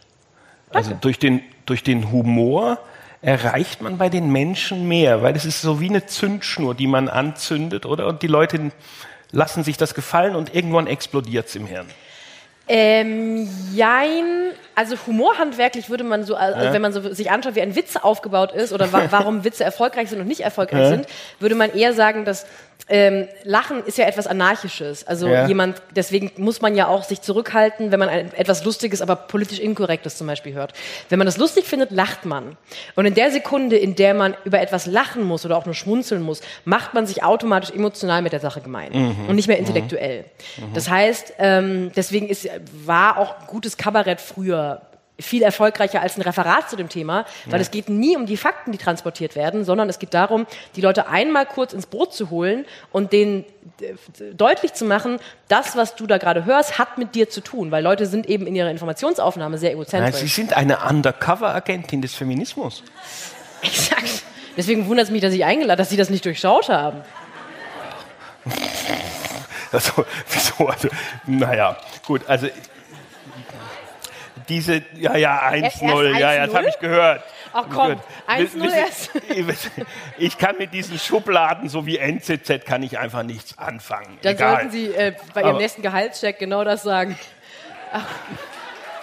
Also durch den, durch den Humor erreicht man bei den Menschen mehr, weil es ist so wie eine Zündschnur, die man anzündet, oder? Und die Leute lassen sich das gefallen und irgendwann explodiert es im Hirn. Ähm, jein. Also humorhandwerklich würde man so, also ja. wenn man so sich anschaut, wie ein Witz aufgebaut ist oder wa warum Witze erfolgreich sind und nicht erfolgreich ja. sind, würde man eher sagen, dass ähm, Lachen ist ja etwas Anarchisches. Also ja. jemand, deswegen muss man ja auch sich zurückhalten, wenn man ein, etwas Lustiges, aber politisch Inkorrektes zum Beispiel hört. Wenn man das lustig findet, lacht man. Und in der Sekunde, in der man über etwas lachen muss oder auch nur schmunzeln muss, macht man sich automatisch emotional mit der Sache gemein mhm. und nicht mehr intellektuell. Mhm. Das heißt, ähm, deswegen ist, war auch gutes Kabarett früher viel erfolgreicher als ein Referat zu dem Thema, weil ja. es geht nie um die Fakten, die transportiert werden, sondern es geht darum, die Leute einmal kurz ins Boot zu holen und denen äh, deutlich zu machen, das, was du da gerade hörst, hat mit dir zu tun, weil Leute sind eben in ihrer Informationsaufnahme sehr egozentrisch. Nein, sie sind eine Undercover-Agentin des Feminismus. Exakt. Deswegen wundert es mich, dass ich eingeladen, dass sie das nicht durchschaut haben. Also, wieso? Also, naja, gut, also diese, ja, ja, 1-0, ja, ja, das habe ich gehört. Ach komm, Gut. 1-0 Wissen- erst. Ich kann mit diesen Schubladen, so wie NZZ, kann ich einfach nichts anfangen. Dann Egal. sollten Sie äh, bei Ihrem Aber- nächsten Gehaltscheck genau das sagen. Ach,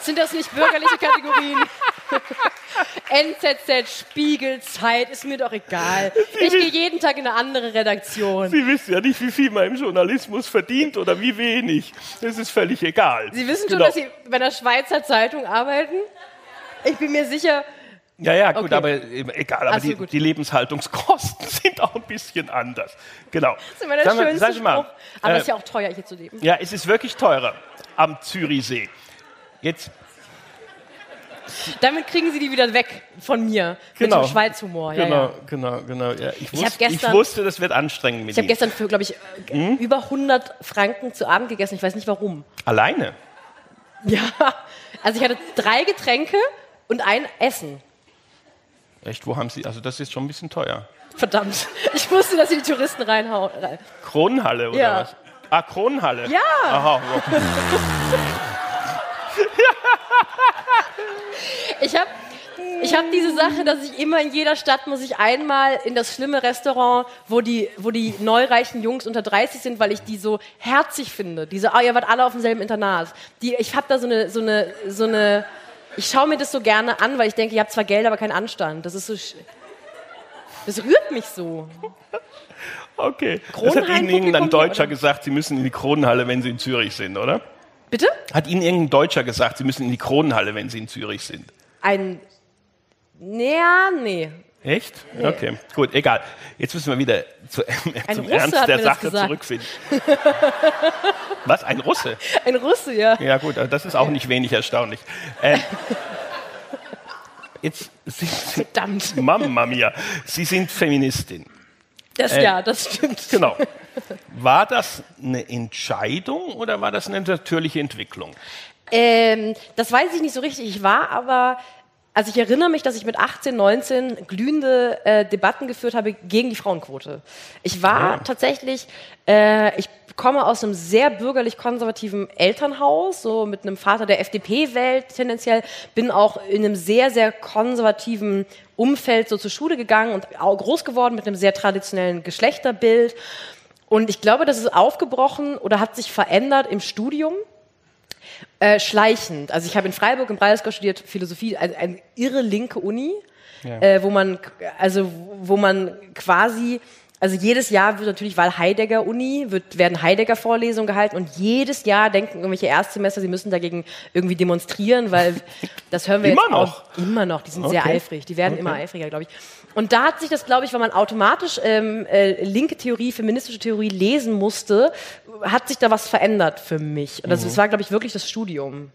sind das nicht bürgerliche Kategorien? NZZ, Spiegel, Zeit, ist mir doch egal. Ich gehe jeden Tag in eine andere Redaktion. Sie wissen ja nicht, wie viel man im Journalismus verdient oder wie wenig. Das ist völlig egal. Sie wissen schon, Genau. dass Sie bei einer Schweizer Zeitung arbeiten? Ich bin mir sicher, Ja, ja, gut, Okay. aber äh, egal. Aber so, die, die Lebenshaltungskosten sind auch ein bisschen anders. Genau. das ist immer der Sag schönste sag mal, Spruch. Aber äh, es ist ja auch teuer, hier zu leben. Ja, es ist wirklich teurer am Zürichsee. Jetzt, Damit kriegen Sie die wieder weg von mir. Genau. Mit dem Schweizhumor. Ja, genau, ja. genau, genau. Ja, ich, wusste, gestern- ich wusste, das wird anstrengend mit Ich habe gestern für, glaube ich, Hm? über 100 Franken zu Abend gegessen. Ich weiß nicht warum. Alleine? Ja, also ich hatte drei Getränke und ein Essen. Echt, wo haben Sie, also das ist schon ein bisschen teuer. Verdammt. Ich wusste, dass sie die Touristen reinhauen. Kronenhalle oder Ja. was? Ah, Kronenhalle. Ja. Aha, ja. Ich habe ich hab diese Sache, dass ich immer in jeder Stadt muss ich einmal in das schlimme Restaurant, wo die, wo die neureichen Jungs unter 30 sind, weil ich die so herzig finde. Diese, ah, ihr wart alle auf demselben Internat. Die, ich habe da so eine, so eine, so eine, ich schaue mir das so gerne an, weil ich denke, ihr habt zwar Geld, aber keinen Anstand. Das ist so, das rührt mich so. Okay. Das hat Ihnen irgendein Deutscher gesagt, Sie müssen in die Kronenhalle, wenn Sie in Zürich sind, oder? Bitte? Hat Ihnen irgendein Deutscher gesagt, Sie müssen in die Kronenhalle, wenn Sie in Zürich sind? Ein, ja, nee. Echt? Okay, gut, egal. Jetzt müssen wir wieder zu, Ein zum Russe Ernst der Sache zurückfinden. Was? Ein Russe? Ein Russe, ja. Ja gut, aber das ist auch nicht wenig erstaunlich. Äh, jetzt sind Sie, Verdammt. Mamma mia, Sie sind Feministin. Das, Äh, ja, das stimmt. Genau. War das eine Entscheidung oder war das eine natürliche Entwicklung? Ähm, das weiß ich nicht so richtig. Ich war aber, also ich erinnere mich, dass ich mit 18, 19 glühende äh, Debatten geführt habe gegen die Frauenquote. Ich war Ah. tatsächlich, äh, ich komme aus einem sehr bürgerlich-konservativen Elternhaus, so mit einem Vater der FDP-Welt tendenziell, bin auch in einem sehr, sehr konservativen Umfeld so zur Schule gegangen und auch groß geworden mit einem sehr traditionellen Geschlechterbild. Und ich glaube, das ist aufgebrochen oder hat sich verändert im Studium. Äh, schleichend. Also ich habe in Freiburg im Breisgau studiert Philosophie, eine, eine irre linke Uni, äh, wo man also wo man quasi also jedes Jahr wird natürlich, weil Heidegger Uni, wird, werden Heidegger Vorlesungen gehalten und jedes Jahr denken irgendwelche Erstsemester, sie müssen dagegen irgendwie demonstrieren, weil das hören wir Immer jetzt noch? auch immer noch. Die sind sehr Okay. eifrig, die werden immer eifriger, glaube ich. Und da hat sich das, glaube ich, weil man automatisch ähm, äh, linke Theorie, feministische Theorie lesen musste, hat sich da was verändert für mich. Und das, Mhm. das war, glaube ich, wirklich das Studium.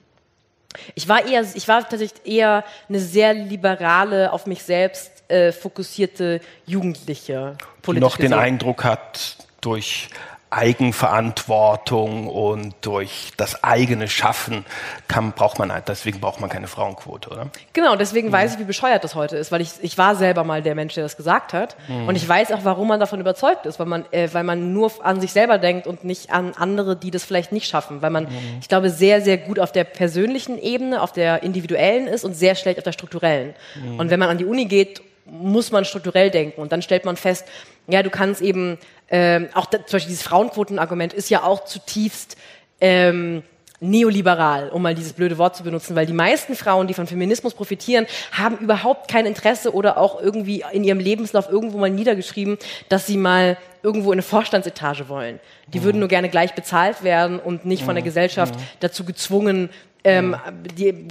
Ich war eher, ich war tatsächlich eher eine sehr liberale, auf mich selbst äh, fokussierte Jugendliche. Die politisch noch den gesehen. Eindruck hat, durch Eigenverantwortung und durch das eigene Schaffen kann, braucht man, deswegen braucht man keine Frauenquote, oder? Genau, deswegen weiß ich, wie bescheuert das heute ist, weil ich, ich war selber mal der Mensch, der das gesagt hat. Und ich weiß auch, warum man davon überzeugt ist, weil man, äh, weil man nur an sich selber denkt und nicht an andere, die das vielleicht nicht schaffen. Weil man, ich glaube, sehr, sehr gut auf der persönlichen Ebene, auf der individuellen ist und sehr schlecht auf der strukturellen. Und wenn man an die Uni geht, muss man strukturell denken. Und dann stellt man fest, ja, du kannst eben, ähm, auch da, zum Beispiel dieses Frauenquotenargument ist ja auch zutiefst ähm, neoliberal, um mal dieses blöde Wort zu benutzen, weil die meisten Frauen, die von Feminismus profitieren, haben überhaupt kein Interesse oder auch irgendwie in ihrem Lebenslauf irgendwo mal niedergeschrieben, dass sie mal irgendwo in eine Vorstandsetage wollen. Die würden nur gerne gleich bezahlt werden und nicht von der Gesellschaft dazu gezwungen, ähm, die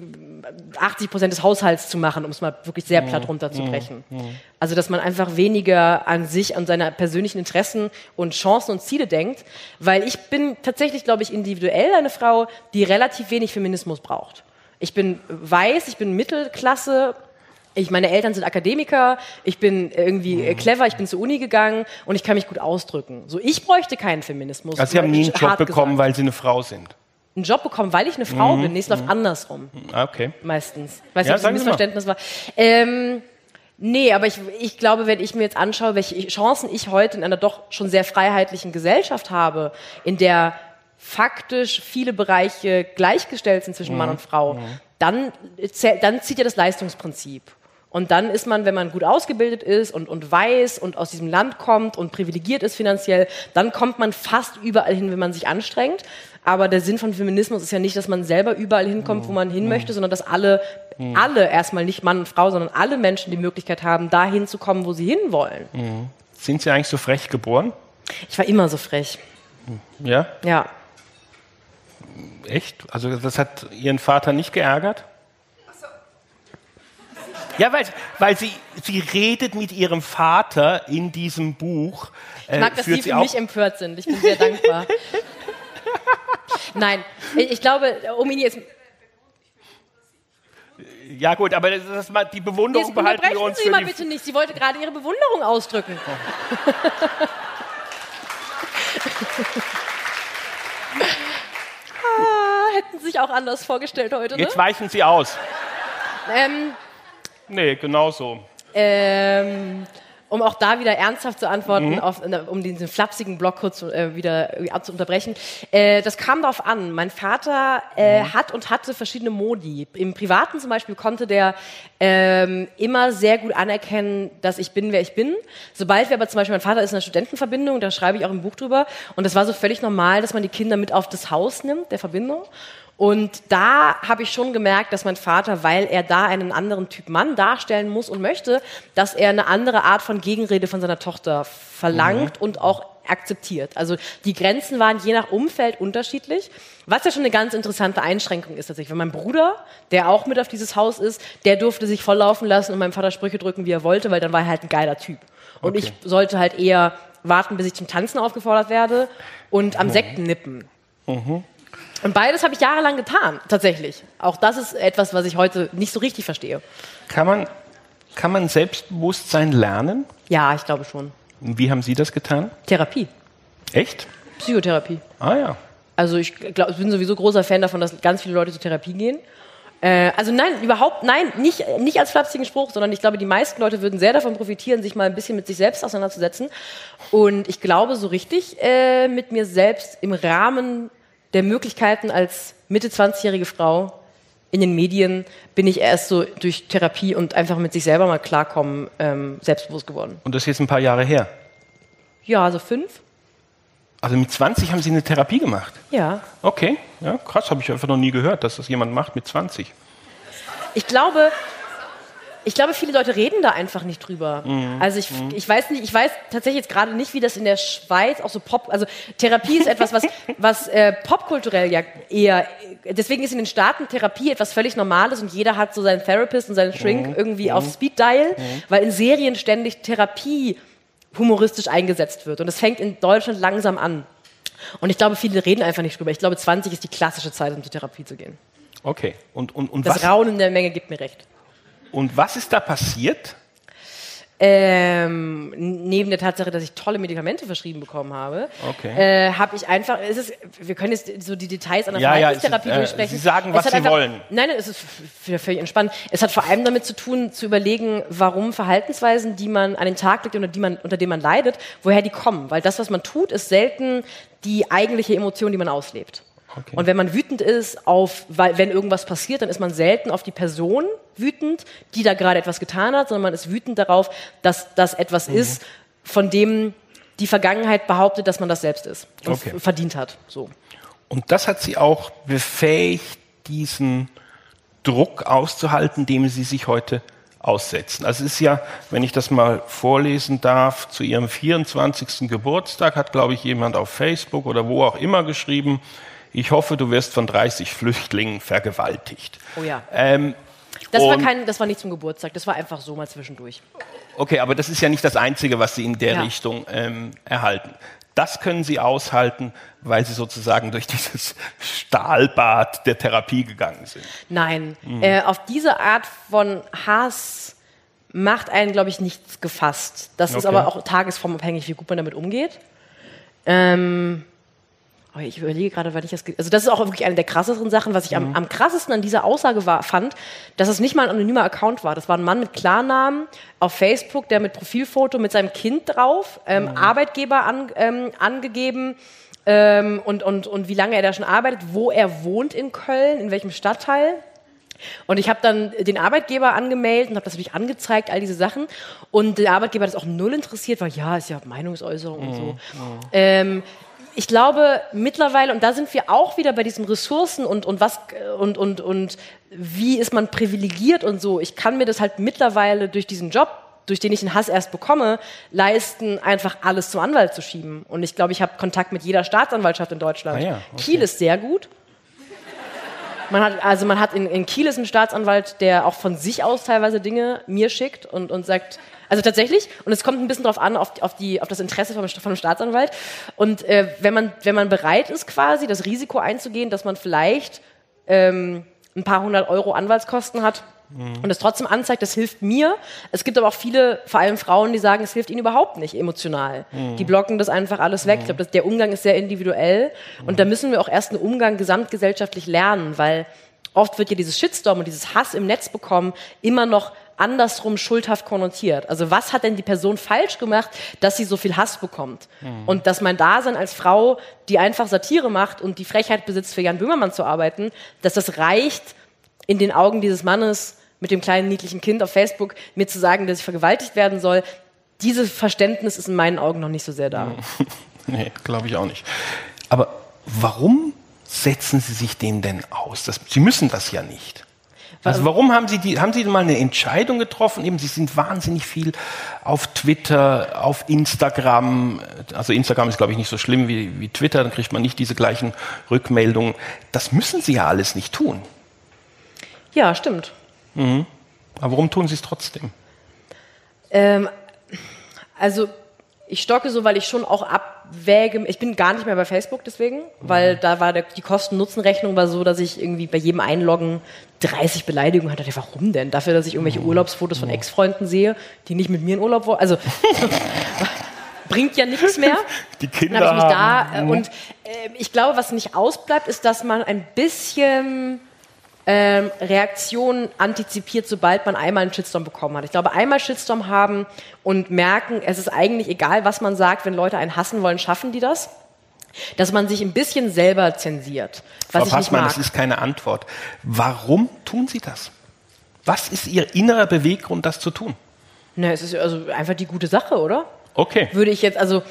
80 Prozent des Haushalts zu machen, um es mal wirklich sehr platt runterzubrechen. Also, dass man einfach weniger an sich, an seine persönlichen Interessen und Chancen und Ziele denkt, weil ich bin tatsächlich, glaube ich, individuell eine Frau, die relativ wenig Feminismus braucht. Ich bin weiß, ich bin Mittelklasse, ich, meine Eltern sind Akademiker, ich bin irgendwie clever, ich bin zur Uni gegangen und ich kann mich gut ausdrücken. So, ich bräuchte keinen Feminismus. Also Sie haben nie einen Job bekommen, gesagt. weil Sie eine Frau sind. Einen Job bekommen, weil ich eine Frau bin. Nee, es läuft andersrum Ah, Okay. meistens. Weiß Ja, nicht, ob das ein. Missverständnis war. Ähm, nee, aber ich, ich glaube, wenn ich mir jetzt anschaue, welche Chancen ich heute in einer doch schon sehr freiheitlichen Gesellschaft habe, in der faktisch viele Bereiche gleichgestellt sind zwischen Mann und Frau, dann, zäh- dann zieht ja das Leistungsprinzip. Und dann ist man, wenn man gut ausgebildet ist und, und weiß und aus diesem Land kommt und privilegiert ist finanziell, dann kommt man fast überall hin, wenn man sich anstrengt. Aber der Sinn von Feminismus ist ja nicht, dass man selber überall hinkommt, wo man hin möchte, sondern dass alle, alle erstmal nicht Mann und Frau, sondern alle Menschen die Möglichkeit haben, da hinzukommen, wo sie hinwollen. Sind Sie eigentlich so frech geboren? Ich war immer so frech. Ja? Ja. Echt? Also das hat Ihren Vater nicht geärgert? Ja, weil, weil sie, sie redet mit ihrem Vater in diesem Buch. Äh, Ich mag, dass führt Sie für mich empört sind. Ich bin sehr dankbar. Nein, ich glaube, ihn jetzt. Ja gut, aber das, das, mal- die Bewunderung Jetzt behalten wir uns Sie für mal die... bitte nicht. Sie wollte gerade Ihre Bewunderung ausdrücken. ah, hätten Sie sich auch anders vorgestellt heute, ne? Jetzt weichen Sie aus. Ähm, Nee, genau so. ähm, um auch da wieder ernsthaft zu antworten, Mhm. auf, um diesen flapsigen Block kurz äh, wieder ab- zu unterbrechen. Äh, das kam darauf an. Mein Vater äh, Mhm. hat und hatte verschiedene Modi. Im Privaten zum Beispiel konnte der ähm, immer sehr gut anerkennen, dass ich bin, wer ich bin. Sobald wir aber zum Beispiel, mein Vater ist in einer Studentenverbindung, da schreibe ich auch im Buch drüber, und das war so völlig normal, dass man die Kinder mit auf das Haus nimmt, der Verbindung. Und da habe ich schon gemerkt, dass mein Vater, weil er da einen anderen Typ Mann darstellen muss und möchte, dass er eine andere Art von Gegenrede von seiner Tochter verlangt und auch akzeptiert. Also die Grenzen waren je nach Umfeld unterschiedlich, was ja schon eine ganz interessante Einschränkung ist tatsächlich. Weil mein Bruder, der auch mit auf dieses Haus ist, der durfte sich volllaufen lassen und meinem Vater Sprüche drücken, wie er wollte, weil dann war er halt ein geiler Typ. Und Okay. ich sollte halt eher warten, bis ich zum Tanzen aufgefordert werde und am Sekten nippen. Und beides habe ich jahrelang getan, tatsächlich. Auch das ist etwas, was ich heute nicht so richtig verstehe. Kann man, kann man Selbstbewusstsein lernen? Ja, ich glaube schon. Und Wie haben Sie das getan? Therapie, Echt? Psychotherapie. Ah ja. Also ich, glaub, ich bin sowieso großer Fan davon, dass ganz viele Leute zur Therapie gehen. Äh, also nein, überhaupt, nein, nicht, nicht als flapsigen Spruch, sondern ich glaube, die meisten Leute würden sehr davon profitieren, sich mal ein bisschen mit sich selbst auseinanderzusetzen. Und ich glaube, so richtig äh, mit mir selbst im Rahmen der Möglichkeiten als Mitte 20-jährige Frau in den Medien bin ich erst so durch Therapie und einfach mit sich selber mal klarkommen ähm, selbstbewusst geworden. Und das ist jetzt ein paar Jahre her. Ja, also fünf? Also mit 20 haben Sie eine Therapie gemacht? Ja. Okay, ja, krass, habe ich einfach noch nie gehört, dass das jemand macht mit 20. Ich glaube, ich glaube, viele Leute reden da einfach nicht drüber. Mhm. Also ich, ich weiß nicht, ich weiß tatsächlich jetzt gerade nicht, wie das in der Schweiz auch so Pop, also Therapie ist etwas, was, was äh, popkulturell ja eher, deswegen ist in den Staaten Therapie etwas völlig Normales und jeder hat so seinen Therapist und seinen Shrink Mhm. irgendwie auf Speed Dial, weil in Serien ständig Therapie humoristisch eingesetzt wird und das fängt in Deutschland langsam an. Und ich glaube, viele reden einfach nicht drüber. Ich glaube, 20 ist die klassische Zeit, um zur Therapie zu gehen. Okay, und, und, und, Das was, Raunen der Menge gibt mir recht. Und was ist da passiert? Ähm, neben der Tatsache, dass ich tolle Medikamente verschrieben bekommen habe, Okay. äh, habe ich einfach, es ist, wir können jetzt so die Details einer Ja, ja, ist, Verhaltenstherapie äh, durchsprechen. Sie sagen, Es was Sie einfach, wollen. Nein, nein, es ist völlig entspannt. Es hat vor allem damit zu tun, zu überlegen, warum Verhaltensweisen, die man an den Tag legt, unter, die man, unter denen man leidet, woher die kommen. Weil das, was man tut, ist selten die eigentliche Emotion, die man auslebt. Okay. Und wenn man wütend ist auf, weil, wenn irgendwas passiert, dann ist man selten auf die Person wütend, die da gerade etwas getan hat, sondern man ist wütend darauf, dass das etwas Mhm. ist, von dem die Vergangenheit behauptet, dass man das selbst ist und Okay. verdient hat. So. Und das hat Sie auch befähigt, diesen Druck auszuhalten, dem Sie sich heute aussetzen. Also es ist ja, wenn ich das mal vorlesen darf, zu Ihrem 24. Geburtstag hat, glaube ich, jemand auf Facebook oder wo auch immer geschrieben, ich hoffe, du wirst von 30 Flüchtlingen vergewaltigt. Oh ja. Ähm, Das war, kein, das war nicht zum Geburtstag, das war einfach so mal zwischendurch. Okay, aber das ist ja nicht das Einzige, was Sie in der Ja. Richtung ähm, erhalten. Das können Sie aushalten, weil Sie sozusagen durch dieses Stahlbad der Therapie gegangen sind. Nein, äh, auf diese Art von Hass macht einen, glaube ich, nichts gefasst. Das ist Okay. aber auch tagesformabhängig, wie gut man damit umgeht. Ähm, oh, ich überlege gerade, weil ich das. Also, das ist auch wirklich eine der krasseren Sachen. Was ich am, am krassesten an dieser Aussage war, fand, dass es nicht mal ein anonymer Account war. Das war ein Mann mit Klarnamen auf Facebook, der mit Profilfoto mit seinem Kind drauf, ähm, Arbeitgeber an, ähm, angegeben, ähm, und, und, und wie lange er da schon arbeitet, wo er wohnt in Köln, in welchem Stadtteil. Und ich habe dann den Arbeitgeber angemeldet und habe das natürlich angezeigt, all diese Sachen. Und der Arbeitgeber hat das auch null interessiert, weil ja, ist ja Meinungsäußerung und so. Mhm. Ähm, ich glaube mittlerweile, und da sind wir auch wieder bei diesen Ressourcen und, und was und, und, und wie ist man privilegiert und so. Ich kann mir das halt mittlerweile durch diesen Job, durch den ich den Hass erst bekomme, leisten, einfach alles zum Anwalt zu schieben. Und ich glaube, ich habe Kontakt mit jeder Staatsanwaltschaft in Deutschland. Ah ja, okay. Kiel ist sehr gut. Man hat, also man hat in, in Kiel ist ein Staatsanwalt, der auch von sich aus teilweise Dinge mir schickt und, und sagt, also tatsächlich, und es kommt ein bisschen darauf an, auf, auf, die, auf das Interesse vom, vom Staatsanwalt. Und äh, wenn, man, wenn man bereit ist, quasi das Risiko einzugehen, dass man vielleicht ähm, ein paar hundert Euro Anwaltskosten hat, und es trotzdem anzeigt, das hilft mir. Es gibt aber auch viele, vor allem Frauen, die sagen, es hilft ihnen überhaupt nicht emotional. Die blocken das einfach alles weg. Ich glaube, der Umgang ist sehr individuell und da müssen wir auch erst einen Umgang gesamtgesellschaftlich lernen, weil oft wird ja dieses Shitstorm und dieses Hass im Netz bekommen immer noch andersrum schuldhaft konnotiert. Also was hat denn die Person falsch gemacht, dass sie so viel Hass bekommt? Und dass mein Dasein als Frau, die einfach Satire macht und die Frechheit besitzt, für Jan Böhmermann zu arbeiten, dass das reicht, in den Augen dieses Mannes mit dem kleinen niedlichen Kind auf Facebook mir zu sagen, dass ich vergewaltigt werden soll. Dieses Verständnis ist in meinen Augen noch nicht so sehr da. Nee, glaube ich auch nicht. Aber warum setzen Sie sich dem denn aus? Das, Sie müssen das ja nicht. Also warum haben Sie die, haben Sie mal eine Entscheidung getroffen? Eben, Sie sind wahnsinnig viel auf Twitter, auf Instagram. Also Instagram ist, glaube ich, nicht so schlimm wie, wie Twitter. Dann kriegt man nicht diese gleichen Rückmeldungen. Das müssen Sie ja alles nicht tun. Ja, stimmt. Aber warum tun Sie es trotzdem? Ähm, also ich stocke so, weil ich schon auch abwäge. Ich bin gar nicht mehr bei Facebook deswegen, weil da war der, die Kosten-Nutzen-Rechnung war so, dass ich irgendwie bei jedem Einloggen 30 Beleidigungen hatte. Warum denn? Dafür, dass ich irgendwelche Urlaubsfotos von Ex-Freunden sehe, die nicht mit mir in Urlaub wollen. Also bringt ja nichts mehr. Die Dann Kinder habe ich mich da haben. äh, und äh, ich glaube, was nicht ausbleibt, ist, dass man ein bisschen ähm, Reaktionen antizipiert, sobald man einmal einen Shitstorm bekommen hat. Ich glaube, einmal Shitstorm haben und merken, es ist eigentlich egal, was man sagt, wenn Leute einen hassen wollen, schaffen die das. Dass man sich ein bisschen selber zensiert, was Frau ich Passmann, das ist keine Antwort. Warum tun Sie das? Was ist Ihr innerer Beweggrund, das zu tun? Ne, es ist also einfach die gute Sache, oder? Okay. Würde ich jetzt, also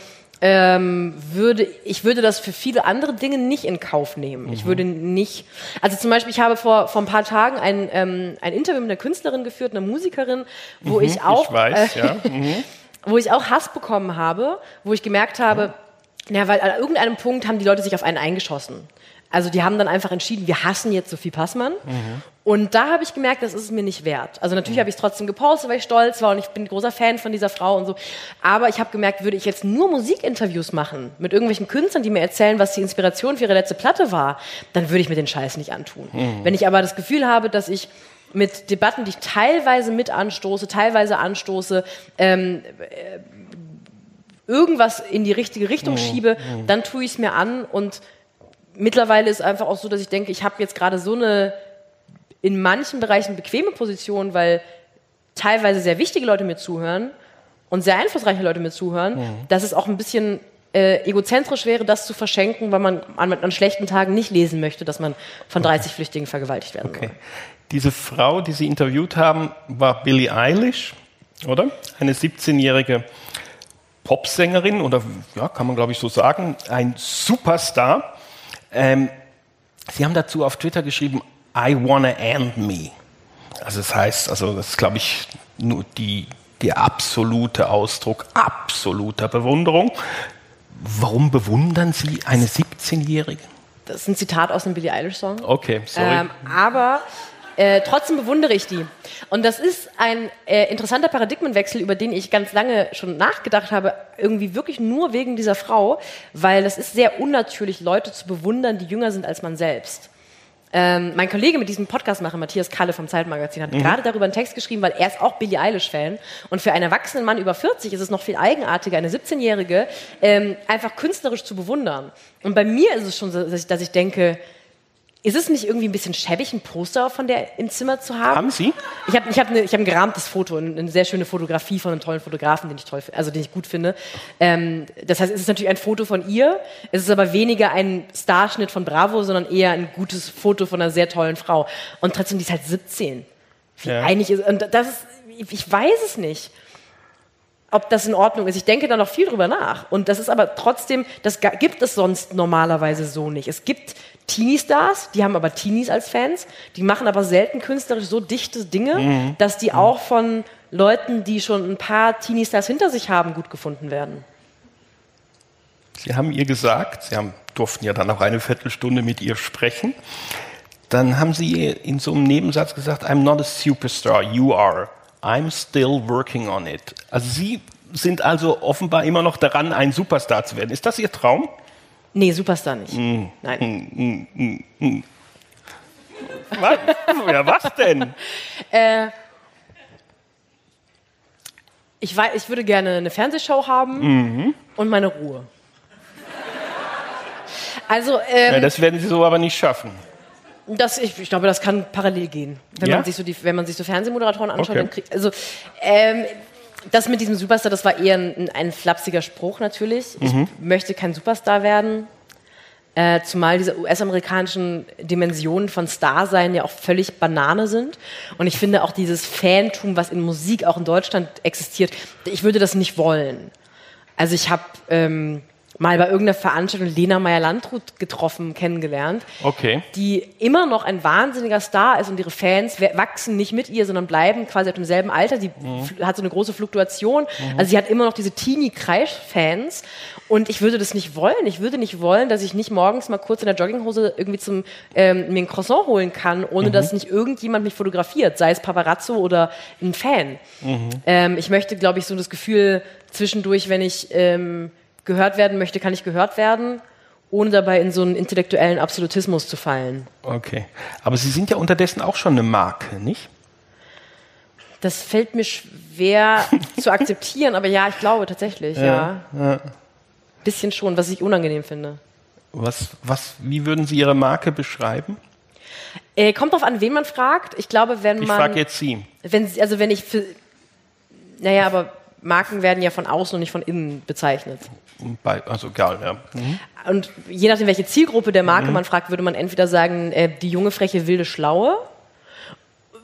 ähm, würde, ich würde das für viele andere Dinge nicht in Kauf nehmen. Ich würde nicht, also zum Beispiel, ich habe vor, vor ein paar Tagen ein, ähm, ein Interview mit einer Künstlerin geführt, einer Musikerin, wo ich auch, ich weiß, äh, ja. Mhm. wo ich auch Hass bekommen habe, wo ich gemerkt habe, na, weil an irgendeinem Punkt haben die Leute sich auf einen eingeschossen. Also die haben dann einfach entschieden, wir hassen jetzt Sophie Passmann. Und da habe ich gemerkt, das ist es mir nicht wert. Also natürlich habe ich es trotzdem gepostet, weil ich stolz war und ich bin ein großer Fan von dieser Frau und so. Aber ich habe gemerkt, würde ich jetzt nur Musikinterviews machen mit irgendwelchen Künstlern, die mir erzählen, was die Inspiration für ihre letzte Platte war, dann würde ich mir den Scheiß nicht antun. Wenn ich aber das Gefühl habe, dass ich mit Debatten, die ich teilweise mit anstoße, teilweise anstoße, ähm, irgendwas in die richtige Richtung schiebe, dann tue ich es mir an und mittlerweile ist einfach auch so, dass ich denke, ich habe jetzt gerade so eine in manchen Bereichen bequeme Position, weil teilweise sehr wichtige Leute mir zuhören und sehr einflussreiche Leute mir zuhören, dass es auch ein bisschen äh, egozentrisch wäre, das zu verschenken, weil man an, an schlechten Tagen nicht lesen möchte, dass man von 30 Flüchtlingen vergewaltigt werden soll. okay. Diese Frau, die Sie interviewt haben, war Billie Eilish, oder? Eine 17-jährige Popsängerin oder ja, kann man glaube ich so sagen, ein Superstar. Ähm, Sie haben dazu auf Twitter geschrieben, I wanna end me. Also das heißt, also das ist glaube ich nur die, der absolute Ausdruck absoluter Bewunderung. Warum bewundern Sie eine 17-Jährige? Das ist ein Zitat aus einem Billie Eilish-Song. Okay, sorry. Ähm, aber äh, trotzdem bewundere ich die. Und das ist ein äh, interessanter Paradigmenwechsel, über den ich ganz lange schon nachgedacht habe, irgendwie wirklich nur wegen dieser Frau, weil es ist sehr unnatürlich, Leute zu bewundern, die jünger sind als man selbst. Ähm, mein Kollege mit diesem Podcast mache, Matthias Kalle vom Zeitmagazin, hat gerade darüber einen Text geschrieben, weil er ist auch Billie Eilish-Fan. Und für einen erwachsenen Mann über 40 ist es noch viel eigenartiger, eine 17-Jährige ähm, einfach künstlerisch zu bewundern. Und bei mir ist es schon so, dass ich, dass ich denke, Ist es nicht irgendwie ein bisschen schäbig, ein Poster von der im Zimmer zu haben? Haben Sie? Ich habe ich hab ne, ich hab ein gerahmtes Foto, eine sehr schöne Fotografie von einem tollen Fotografen, den ich toll, also den ich gut finde. Ähm, das heißt, es ist natürlich ein Foto von ihr. Es ist aber weniger ein Starschnitt von Bravo, sondern eher ein gutes Foto von einer sehr tollen Frau. Und trotzdem, die ist halt 17. Wie Ja. einig ist, und das ist, ich weiß es nicht ob das in Ordnung ist. Ich denke da noch viel drüber nach. Und das ist aber trotzdem, das gibt es sonst normalerweise so nicht. Es gibt Teenie-Stars, die haben aber Teenies als Fans, die machen aber selten künstlerisch so dichte Dinge, dass die auch von Leuten, die schon ein paar Teenie-Stars hinter sich haben, gut gefunden werden. Sie haben ihr gesagt, Sie haben, durften ja dann auch eine Viertelstunde mit ihr sprechen. Dann haben Sie in so einem Nebensatz gesagt, I'm not a superstar, you are. I'm still working on it. Also Sie sind also offenbar immer noch daran, ein Superstar zu werden. Ist das Ihr Traum? Nee, Superstar nicht. Nein. Was? Ja, was denn? Ich, wei- ich würde gerne eine Fernsehshow haben und meine Ruhe. Also, ähm, Ja, das werden Sie so aber nicht schaffen. Das, ich, ich glaube, das kann parallel gehen. Wenn, Ja? man, sich so die, wenn man sich so Fernsehmoderatoren anschaut, Okay. dann kriegt, also ähm, das mit diesem Superstar, das war eher ein, ein flapsiger Spruch natürlich. Ich möchte kein Superstar werden. Äh, zumal diese US-amerikanischen Dimensionen von Starsein ja auch völlig Banane sind. Und ich finde auch dieses Fantum, was in Musik auch in Deutschland existiert, ich würde das nicht wollen. Also ich habe ähm, mal bei irgendeiner Veranstaltung Lena Meyer-Landrut getroffen, kennengelernt Okay. die immer noch ein wahnsinniger Star ist und ihre Fans wachsen nicht mit ihr, sondern bleiben quasi auf demselben Alter. Die fl- hat so eine große Fluktuation. Also sie hat immer noch diese Teenie-Kreisch-Fans und ich würde das nicht wollen. Ich würde nicht wollen, dass ich nicht morgens mal kurz in der Jogginghose irgendwie zum ähm, mir ein Croissant holen kann, ohne dass nicht irgendjemand mich fotografiert, sei es Paparazzo oder ein Fan. Ähm, ich möchte, glaube ich, so das Gefühl zwischendurch, wenn ich ähm, gehört werden möchte, kann ich gehört werden ohne dabei in so einen intellektuellen Absolutismus zu fallen. Okay. Aber Sie sind ja unterdessen auch schon eine Marke, nicht? Das fällt mir schwer zu akzeptieren, aber ja, ich glaube tatsächlich, ja. Bisschen schon, was ich unangenehm finde. Was, was, wie würden Sie Ihre Marke beschreiben? Äh, kommt drauf an, wen man fragt. Ich glaube, wenn Ich man. frage jetzt Sie. Wenn, sie- also wenn ich für. Naja, aber Marken werden ja von außen und nicht von innen bezeichnet. Bei, also egal, ja. Und je nachdem, welche Zielgruppe der Marke man fragt, würde man entweder sagen, äh, die junge, freche, wilde, schlaue.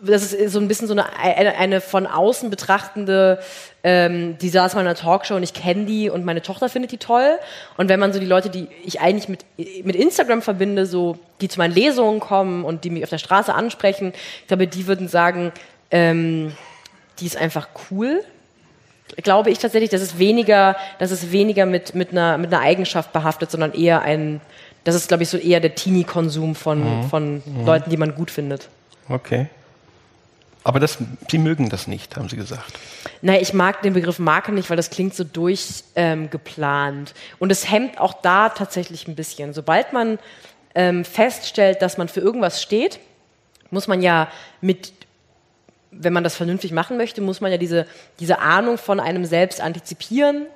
Das ist so ein bisschen so eine, eine, eine von außen betrachtende, ähm, die saß mal in einer Talkshow und ich kenne die und meine Tochter findet die toll. Und wenn man so die Leute, die ich eigentlich mit, mit Instagram verbinde, so, die zu meinen Lesungen kommen und die mich auf der Straße ansprechen, ich glaube, die würden sagen, ähm, die ist einfach cool glaube ich tatsächlich, dass es weniger, dass es weniger mit, mit, einer, mit einer Eigenschaft behaftet, sondern eher ein, das ist, glaube ich, so eher der Teenie-Konsum von, von Leuten, die man gut findet. Okay. Aber das, Sie mögen das nicht, haben Sie gesagt. Naja, ich mag den Begriff Marke nicht, weil das klingt so durchgeplant. Ähm. Und es hemmt auch da tatsächlich ein bisschen. Sobald man ähm, feststellt, dass man für irgendwas steht, muss man ja mit, wenn man das vernünftig machen möchte, muss man ja diese, diese Ahnung von einem selbst antizipieren,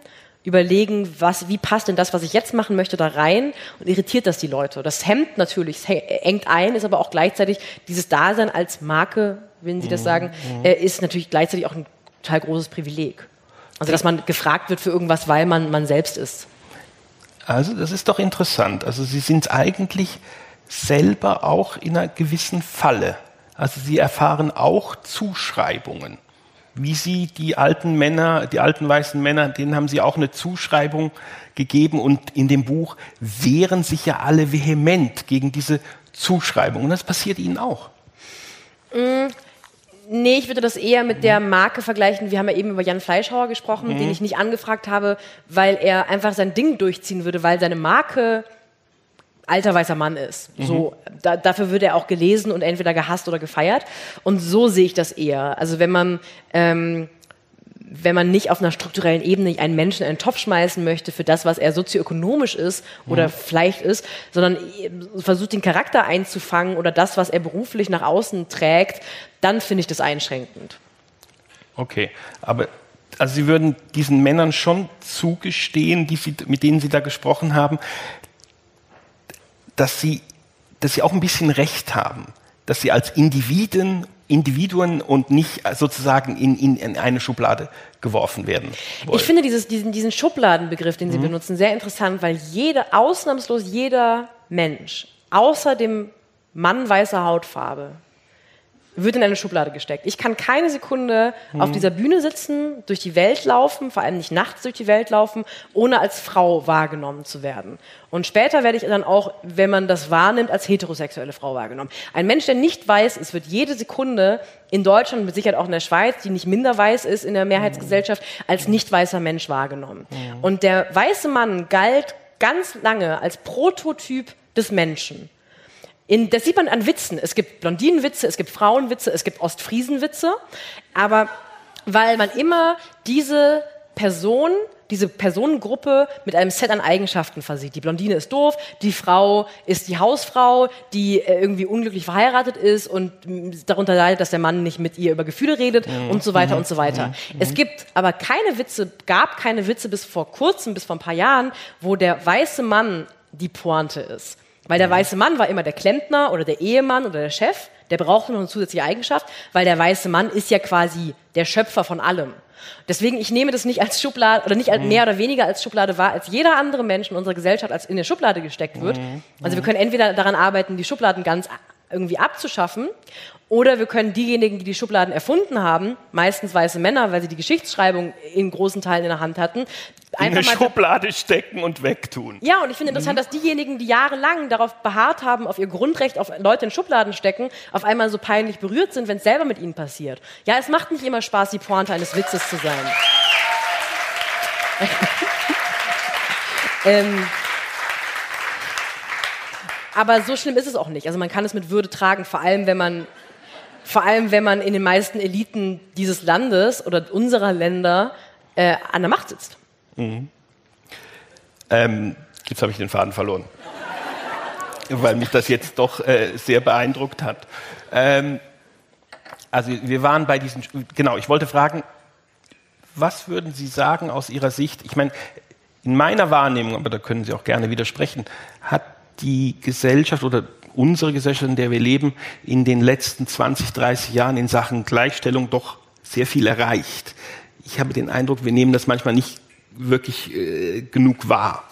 überlegen, was, wie passt denn das, was ich jetzt machen möchte, da rein und irritiert das die Leute. Das hemmt natürlich, es engt ein, ist aber auch gleichzeitig dieses Dasein als Marke, wenn Sie das sagen, äh, ist natürlich gleichzeitig auch ein total großes Privileg. Also, dass man gefragt wird für irgendwas, weil man man selbst ist. Also, das ist doch interessant. Also, Sie sind eigentlich selber auch in einer gewissen Falle. Also, Sie erfahren auch Zuschreibungen. Wie Sie die alten Männer, die alten weißen Männer, denen haben Sie auch eine Zuschreibung gegeben und in dem Buch wehren sich ja alle vehement gegen diese Zuschreibung. Und das passiert Ihnen auch. Nee, ich würde das eher mit der Marke vergleichen. Wir haben ja eben über Jan Fleischhauer gesprochen, den ich nicht angefragt habe, weil er einfach sein Ding durchziehen würde, weil seine Marke alter weißer Mann ist. So, da, dafür würde er auch gelesen und entweder gehasst oder gefeiert. Und so sehe ich das eher. Also wenn man ähm, wenn man nicht auf einer strukturellen Ebene einen Menschen in einen Topf schmeißen möchte für das, was er sozioökonomisch ist oder vielleicht ist, sondern versucht, den Charakter einzufangen oder das, was er beruflich nach außen trägt, dann finde ich das einschränkend. Okay, aber also Sie würden diesen Männern schon zugestehen, die Sie, mit denen Sie da gesprochen haben, dass sie dass sie auch ein bisschen Recht haben, dass sie als Individuen, Individuen und nicht sozusagen in, in, in eine Schublade geworfen werden. Wollen. Ich finde dieses, diesen, diesen Schubladenbegriff, den Sie mhm. benutzen, sehr interessant, weil jeder, ausnahmslos jeder Mensch, außer dem Mann weißer Hautfarbe, wird in eine Schublade gesteckt. Ich kann keine Sekunde mhm. auf dieser Bühne sitzen, durch die Welt laufen, vor allem nicht nachts durch die Welt laufen, ohne als Frau wahrgenommen zu werden. Und später werde ich dann auch, wenn man das wahrnimmt, als heterosexuelle Frau wahrgenommen. Ein Mensch, der nicht weiß ist, wird jede Sekunde in Deutschland, mit Sicherheit auch in der Schweiz, die nicht minder weiß ist in der Mehrheitsgesellschaft, als nicht weißer Mensch wahrgenommen. Mhm. Und der weiße Mann galt ganz lange als Prototyp des Menschen. In, das sieht man an Witzen. Es gibt Blondinenwitze, es gibt Frauenwitze, es gibt Ostfriesenwitze. Aber weil man immer diese Person, diese Personengruppe mit einem Set an Eigenschaften versieht. Die Blondine ist doof, die Frau ist die Hausfrau, die äh, irgendwie unglücklich verheiratet ist und darunter leidet, dass der Mann nicht mit ihr über Gefühle redet mhm. und so weiter mhm. und so weiter. Mhm. Es gibt aber keine Witze, gab keine Witze bis vor kurzem, bis vor ein paar Jahren, wo der weiße Mann die Pointe ist. Weil der weiße Mann war immer der Klempner oder der Ehemann oder der Chef. Der brauchte noch eine zusätzliche Eigenschaft, weil der weiße Mann ist ja quasi der Schöpfer von allem. Deswegen, ich nehme das nicht als Schublade oder nicht als mhm. mehr oder weniger als Schublade wahr, als jeder andere Mensch in unserer Gesellschaft als in der Schublade gesteckt wird. Mhm. Also wir können entweder daran arbeiten, die Schubladen ganz irgendwie abzuschaffen. Oder wir können diejenigen, die die Schubladen erfunden haben, meistens weiße Männer, weil sie die Geschichtsschreibung in großen Teilen in der Hand hatten, einfach in eine Schublade stecken und wegtun. Ja, und ich finde interessant, mhm. dass diejenigen, die jahrelang darauf beharrt haben, auf ihr Grundrecht auf Leute in Schubladen stecken, auf einmal so peinlich berührt sind, wenn es selber mit ihnen passiert. Ja, es macht nicht immer Spaß, die Pointe eines Witzes zu sein. ähm, aber so schlimm ist es auch nicht. Also man kann es mit Würde tragen, vor allem wenn man, vor allem wenn man in den meisten Eliten dieses Landes oder unserer Länder äh, an der Macht sitzt. Mhm. Ähm, jetzt habe ich den Faden verloren, weil mich das jetzt doch äh, sehr beeindruckt hat. Ähm, also wir waren bei diesen, genau, ich wollte fragen, was würden Sie sagen aus Ihrer Sicht? Ich meine, in meiner Wahrnehmung, aber da können Sie auch gerne widersprechen, hat die Gesellschaft oder unsere Gesellschaft, in der wir leben, in den letzten 20, 30 Jahren in Sachen Gleichstellung doch sehr viel erreicht. Ich habe den Eindruck, wir nehmen das manchmal nicht wirklich äh, genug wahr.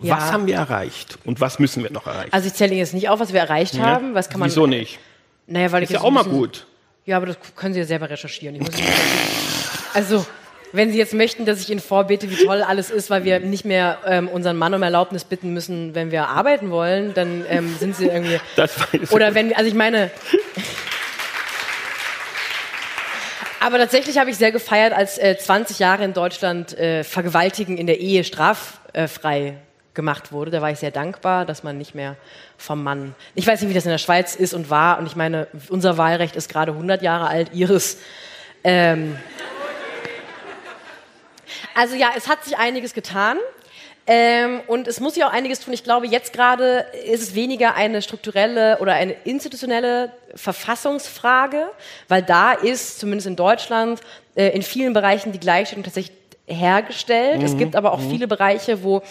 Ja. Was haben wir erreicht und was müssen wir noch erreichen? Also ich zähle jetzt nicht auf, was wir erreicht ja. haben. Was kann man, Wieso nicht? Naja, weil ist ich ja auch mal gut. Ja, aber das können Sie ja selber recherchieren. also wenn Sie jetzt möchten, dass ich Ihnen vorbete, wie toll alles ist, weil wir nicht mehr ähm, unseren Mann um Erlaubnis bitten müssen, wenn wir arbeiten wollen, dann ähm, sind Sie irgendwie. Das weiß Oder wenn, also ich meine. Aber tatsächlich habe ich sehr gefeiert, als äh, 20 Jahre in Deutschland äh, Vergewaltigen in der Ehe straffrei gemacht wurde. Da war ich sehr dankbar, dass man nicht mehr vom Mann. Ich weiß nicht, wie das in der Schweiz ist und war. Und ich meine, unser Wahlrecht ist gerade 100 Jahre alt, ihres. Ähm, also ja, es hat sich einiges getan. Ähm, und es muss ja auch einiges tun. Ich glaube, jetzt gerade ist es weniger eine strukturelle oder eine institutionelle Verfassungsfrage, weil da ist, zumindest in Deutschland, äh, in vielen Bereichen die Gleichstellung tatsächlich hergestellt. Mhm. Es gibt aber auch mhm. viele Bereiche, wo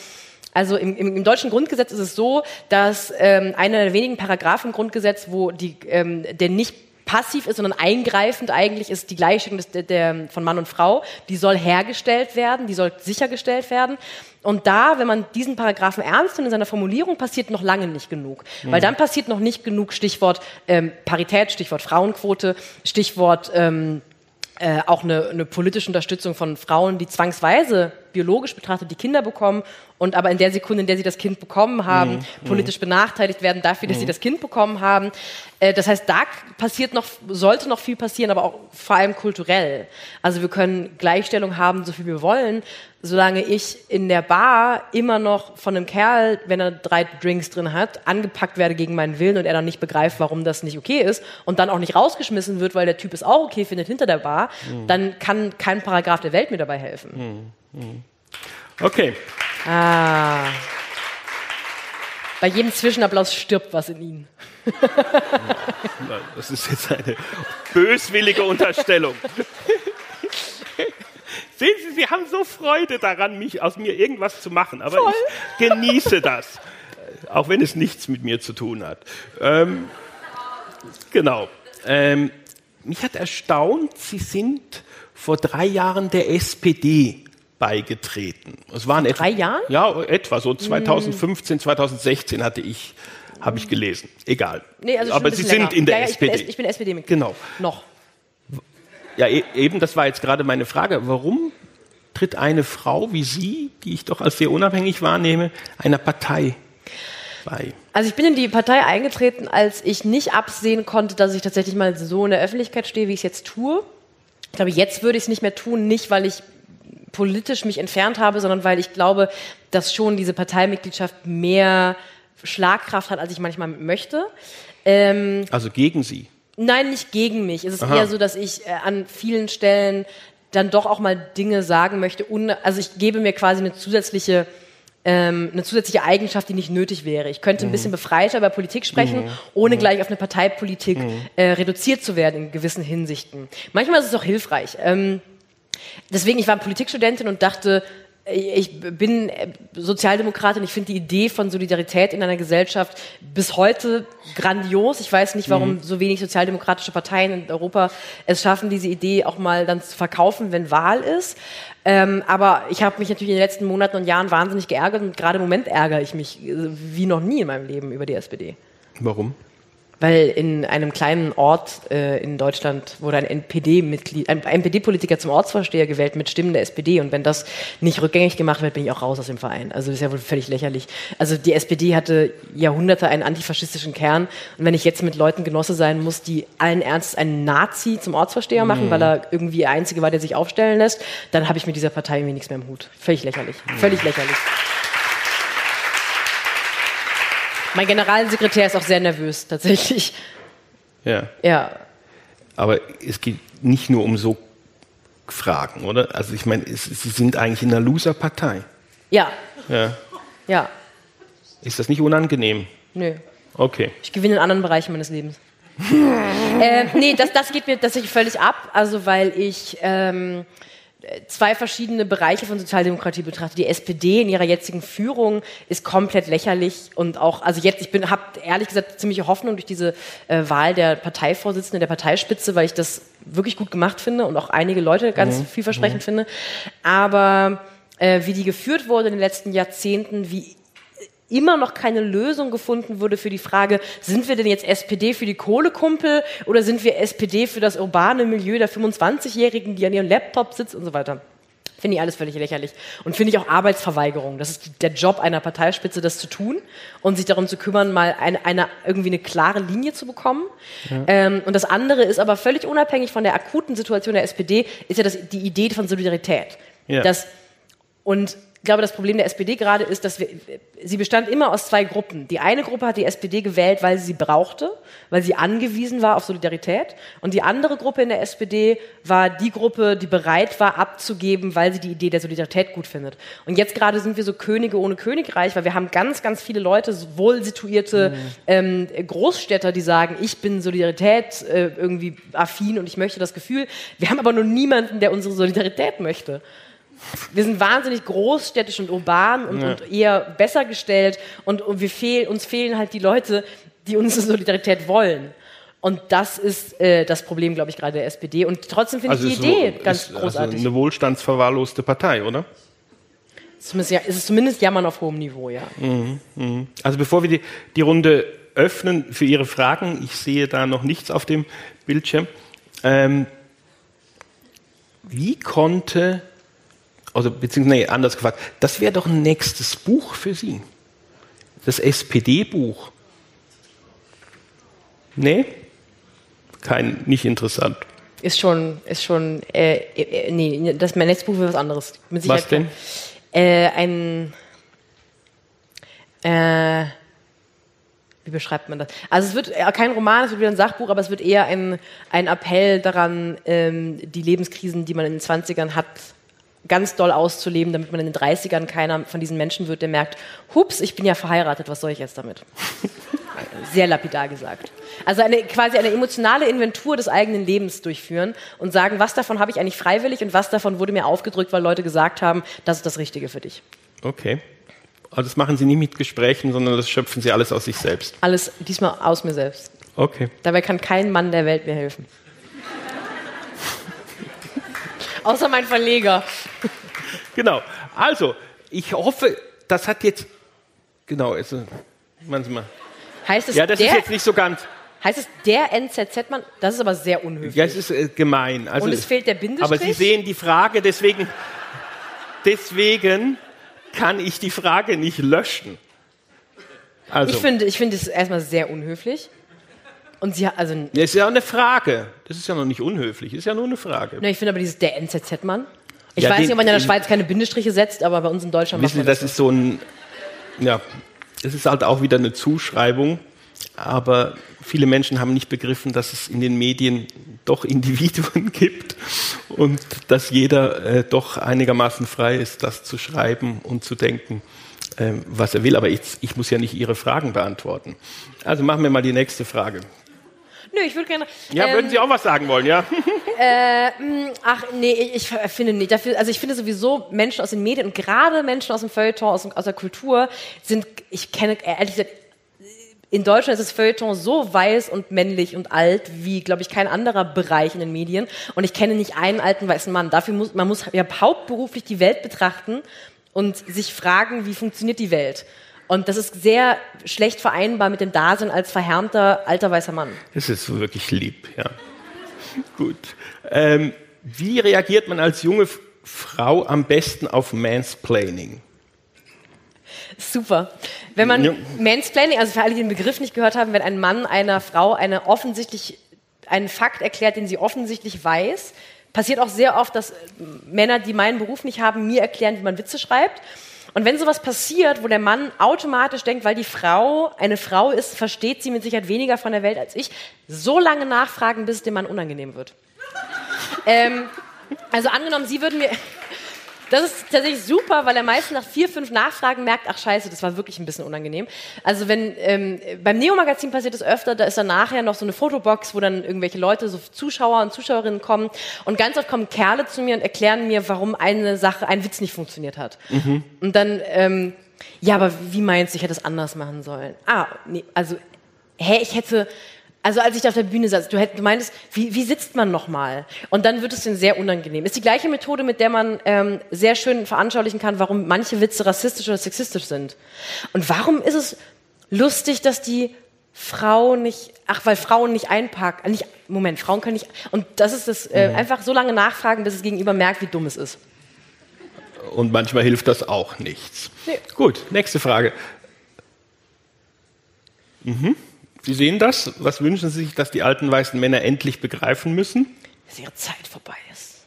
also im, im, im, deutschen Grundgesetz ist es so, dass ähm, einer der wenigen Paragraphen im Grundgesetz, wo die, ähm, der nicht passiv ist, sondern eingreifend eigentlich ist die Gleichstellung des, der, der, von Mann und Frau. Die soll hergestellt werden, die soll sichergestellt werden. Und da, wenn man diesen Paragraphen ernst nimmt in seiner Formulierung, passiert noch lange nicht genug. Mhm. Weil dann passiert noch nicht genug Stichwort ähm, Parität, Stichwort Frauenquote, Stichwort ähm, äh, auch eine, eine politische Unterstützung von Frauen, die zwangsweise biologisch betrachtet die Kinder bekommen und aber in der Sekunde, in der sie das Kind bekommen haben, mhm. politisch benachteiligt werden dafür, dass mhm. sie das Kind bekommen haben. Äh, das heißt, da passiert noch, sollte noch viel passieren, aber auch vor allem kulturell. Also wir können Gleichstellung haben, so viel wir wollen, solange ich in der Bar immer noch von einem Kerl, wenn er drei Drinks drin hat, angepackt werde gegen meinen Willen und er dann nicht begreift, warum das nicht okay ist und dann auch nicht rausgeschmissen wird, weil der Typ es auch okay findet hinter der Bar, mhm. dann kann kein Paragraph der Welt mir dabei helfen. Mhm. Mhm. Okay. Ah. Bei jedem Zwischenapplaus stirbt was in Ihnen. das ist jetzt eine böswillige Unterstellung. Sehen Sie, Sie haben so Freude daran, mich aus mir irgendwas zu machen, aber Voll. ich genieße das. Auch wenn es nichts mit mir zu tun hat. Ähm, genau. Ähm, mich hat erstaunt, Sie sind vor drei Jahren der SPD beigetreten. Es waren etwa, drei Jahren? Ja, etwa so 2015, 2016 hatte ich habe ich gelesen. Egal. Nee, also Aber Sie länger. sind in der ja, ja, SPD. Ich bin, SPD-Mitglied. Genau. Noch. Ja, e eben, das war jetzt gerade meine Frage. Warum tritt eine Frau wie Sie, die ich doch als sehr unabhängig wahrnehme, einer Partei bei? Also ich bin in die Partei eingetreten, als ich nicht absehen konnte, dass ich tatsächlich mal so in der Öffentlichkeit stehe, wie ich es jetzt tue. Ich glaube, jetzt würde ich es nicht mehr tun, nicht weil ich politisch mich entfernt habe, sondern weil ich glaube, dass schon diese Parteimitgliedschaft mehr Schlagkraft hat, als ich manchmal möchte. Ähm, also gegen Sie? Nein, nicht gegen mich. Es ist Aha. eher so, dass ich äh, an vielen Stellen dann doch auch mal Dinge sagen möchte. also ich gebe mir quasi eine zusätzliche ähm, eine zusätzliche Eigenschaft, die nicht nötig wäre. Ich könnte ein mhm. bisschen befreiter über Politik sprechen, mhm. ohne mhm. gleich auf eine Parteipolitik äh, reduziert zu werden in gewissen Hinsichten. Manchmal ist es auch hilfreich. Ähm, deswegen, ich war Politikstudentin und dachte, ich bin Sozialdemokratin. Ich finde die Idee von Solidarität in einer Gesellschaft bis heute grandios. Ich weiß nicht, warum mhm. so wenig sozialdemokratische Parteien in Europa es schaffen, diese Idee auch mal dann zu verkaufen, wenn Wahl ist. Ähm, aber ich habe mich natürlich in den letzten Monaten und Jahren wahnsinnig geärgert und gerade im Moment ärgere ich mich äh, wie noch nie in meinem Leben über die SPD. Warum? Weil in einem kleinen Ort äh, in Deutschland wurde ein NPD-Mitglied, ein NPD-Politiker zum Ortsvorsteher gewählt mit Stimmen der SPD und wenn das nicht rückgängig gemacht wird, bin ich auch raus aus dem Verein. Also das ist ja wohl völlig lächerlich. Also die SPD hatte Jahrhunderte einen antifaschistischen Kern und wenn ich jetzt mit Leuten Genosse sein muss, die allen Ernstes einen Nazi zum Ortsvorsteher machen, mhm. weil er irgendwie der Einzige war, der sich aufstellen lässt, dann habe ich mit dieser Partei irgendwie nichts mehr im Hut. Völlig lächerlich. Völlig lächerlich. Mein Generalsekretär ist auch sehr nervös, tatsächlich. Ja. Ja. Aber es geht nicht nur um so Fragen, oder? Also ich meine, Sie sind eigentlich in einer Loser-Partei. Ja. Ja. Ja. Ist das nicht unangenehm? Nö. Okay. Ich gewinne in anderen Bereichen meines Lebens. äh, nee, das, das geht mir tatsächlich völlig ab. Also weil ich ähm, zwei verschiedene Bereiche von Sozialdemokratie betrachtet. Die SPD in ihrer jetzigen Führung ist komplett lächerlich und auch, also jetzt, ich bin, habe ehrlich gesagt ziemliche Hoffnung durch diese äh, Wahl der Parteivorsitzenden, der Parteispitze, weil ich das wirklich gut gemacht finde und auch einige Leute ganz mhm. vielversprechend mhm. finde. Aber äh, wie die geführt wurde in den letzten Jahrzehnten, wie immer noch keine Lösung gefunden wurde für die Frage, sind wir denn jetzt SPD für die Kohlekumpel oder sind wir SPD für das urbane Milieu der 25-Jährigen, die an ihrem Laptop sitzen und so weiter. Finde ich alles völlig lächerlich. Und finde ich auch Arbeitsverweigerung. Das ist der Job einer Parteispitze, das zu tun und sich darum zu kümmern, mal eine, eine irgendwie eine klare Linie zu bekommen. Ja. Ähm, und das andere ist aber völlig unabhängig von der akuten Situation der SPD, ist ja das, die Idee von Solidarität. Ja. Das, und ich glaube, das Problem der SPD gerade ist, dass wir, sie bestand immer aus zwei Gruppen. Die eine Gruppe hat die SPD gewählt, weil sie sie brauchte, weil sie angewiesen war auf Solidarität. Und die andere Gruppe in der SPD war die Gruppe, die bereit war, abzugeben, weil sie die Idee der Solidarität gut findet. Und jetzt gerade sind wir so Könige ohne Königreich, weil wir haben ganz, ganz viele Leute, wohl situierte mhm. ähm, Großstädter, die sagen, ich bin Solidarität äh, irgendwie affin und ich möchte das Gefühl. Wir haben aber nur niemanden, der unsere Solidarität möchte. Wir sind wahnsinnig großstädtisch und urban und, ja. und eher besser gestellt und, und wir fehl, uns fehlen halt die Leute, die unsere Solidarität wollen. Und das ist äh, das Problem, glaube ich, gerade der SPD. Und trotzdem finde also ich die Idee so, ganz ist, also großartig. Also eine wohlstandsverwahrloste Partei, oder? Zumindest, ja, es ist zumindest Jammern auf hohem Niveau, ja. Mhm, mh. Also bevor wir die, die Runde öffnen für Ihre Fragen, ich sehe da noch nichts auf dem Bildschirm. Ähm, wie konnte also beziehungsweise nee, anders gefragt, das wäre doch ein nächstes Buch für Sie. Das SPD-Buch. Nee? Kein, nicht interessant. Ist schon, ist schon, äh, äh, nee, das mein nächstes Buch wäre was anderes. was denn? Äh, ein, äh, wie beschreibt man das? Also es wird äh, kein Roman, es wird wieder ein Sachbuch, aber es wird eher ein, ein Appell daran, ähm, die Lebenskrisen, die man in den 20ern hat, ganz doll auszuleben, damit man in den 30ern keiner von diesen Menschen wird, der merkt, hups, ich bin ja verheiratet, was soll ich jetzt damit? Sehr lapidar gesagt. Also eine, quasi eine emotionale Inventur des eigenen Lebens durchführen und sagen, was davon habe ich eigentlich freiwillig und was davon wurde mir aufgedrückt, weil Leute gesagt haben, das ist das Richtige für dich. Okay. Also das machen Sie nie mit Gesprächen, sondern das schöpfen Sie alles aus sich selbst. Alles diesmal aus mir selbst. Okay. Dabei kann kein Mann der Welt mir helfen. Außer mein Verleger. Genau. Also, ich hoffe, das hat jetzt. Genau, also, manchmal. Heißt es Ja, das der, ist jetzt nicht so ganz. heißt es der NZZ-Mann? Das ist aber sehr unhöflich. Ja, es ist äh, gemein. Also, Und es fehlt der Bindestrich? Aber Sie sehen die Frage, deswegen, deswegen kann ich die Frage nicht löschen. Also, Ich finde, ich finde es erstmal sehr unhöflich. Und sie also, ne, das ist ja eine Frage. Das ist ja noch nicht unhöflich, ist ja nur eine Frage. ich finde aber dieses der NZZ-Mann. Ich Ja, weiß den- nicht, ob man in der Schweiz keine Bindestriche setzt, aber bei uns in Deutschland Wissen Sie, das. das ist so ein, ja, das ist halt auch wieder eine Zuschreibung, aber viele Menschen haben nicht begriffen, dass es in den Medien doch Individuen gibt und dass jeder äh, doch einigermaßen frei ist, das zu schreiben und zu denken, ähm, was er will. Aber ich, ich muss ja nicht Ihre Fragen beantworten. Also machen wir mal die nächste Frage. Nö, ich würde gerne. Ja, ähm, würden Sie auch was sagen wollen, ja? Ach nee, ich, ich finde nicht. Dafür, also ich finde sowieso Menschen aus den Medien und gerade Menschen aus dem Feuilleton, aus, aus der Kultur sind, ich kenne ehrlich gesagt, in Deutschland ist das Feuilleton so weiß und männlich und alt wie, glaube ich, kein anderer Bereich in den Medien. Und ich kenne nicht einen alten weißen Mann. Dafür muss man muss ja hauptberuflich die Welt betrachten und sich fragen, wie funktioniert die Welt. Und das ist sehr schlecht vereinbar mit dem Dasein als verhärmter alter weißer Mann. Das ist wirklich lieb, ja. Gut. Ähm, wie reagiert man als junge Frau am besten auf Mansplaining? Super. Wenn man Ja. Mansplaining, also für alle, die den Begriff nicht gehört haben, wenn ein Mann einer Frau eine offensichtlich einen Fakt erklärt, den sie offensichtlich weiß, passiert auch sehr oft, dass Männer, die meinen Beruf nicht haben, mir erklären, wie man Witze schreibt. Und wenn sowas passiert, wo der Mann automatisch denkt, weil die Frau eine Frau ist, versteht sie mit Sicherheit weniger von der Welt als ich, so lange nachfragen, bis es dem Mann unangenehm wird. ähm, also angenommen, Sie würden mir, das ist tatsächlich super, weil er meistens nach vier, fünf Nachfragen merkt, ach scheiße, das war wirklich ein bisschen unangenehm. Also wenn ähm, beim Neo-Magazin passiert es öfter, da ist dann nachher noch so eine Fotobox, wo dann irgendwelche Leute, so Zuschauer und Zuschauerinnen kommen und ganz oft kommen Kerle zu mir und erklären mir, warum eine Sache, ein Witz nicht funktioniert hat. Und dann, ähm, ja, aber wie meinst du, ich hätte es anders machen sollen? Ah, nee, also, hä, ich hätte, also als ich da auf der Bühne saß, du, hätt, du meintest, wie, wie sitzt man nochmal? Und dann wird es dann sehr unangenehm. Ist die gleiche Methode, mit der man ähm, sehr schön veranschaulichen kann, warum manche Witze rassistisch oder sexistisch sind. Und warum ist es lustig, dass die Frau nicht, ach, weil Frauen nicht einpacken, nicht, Moment, Frauen können nicht, und das ist das, äh, einfach so lange nachfragen, bis es gegenüber merkt, wie dumm es ist. Und manchmal hilft das auch nichts. Nee. Gut, nächste Frage. Mhm. Sie sehen das? Was wünschen Sie sich, dass die alten weißen Männer endlich begreifen müssen? Dass ihre Zeit vorbei ist.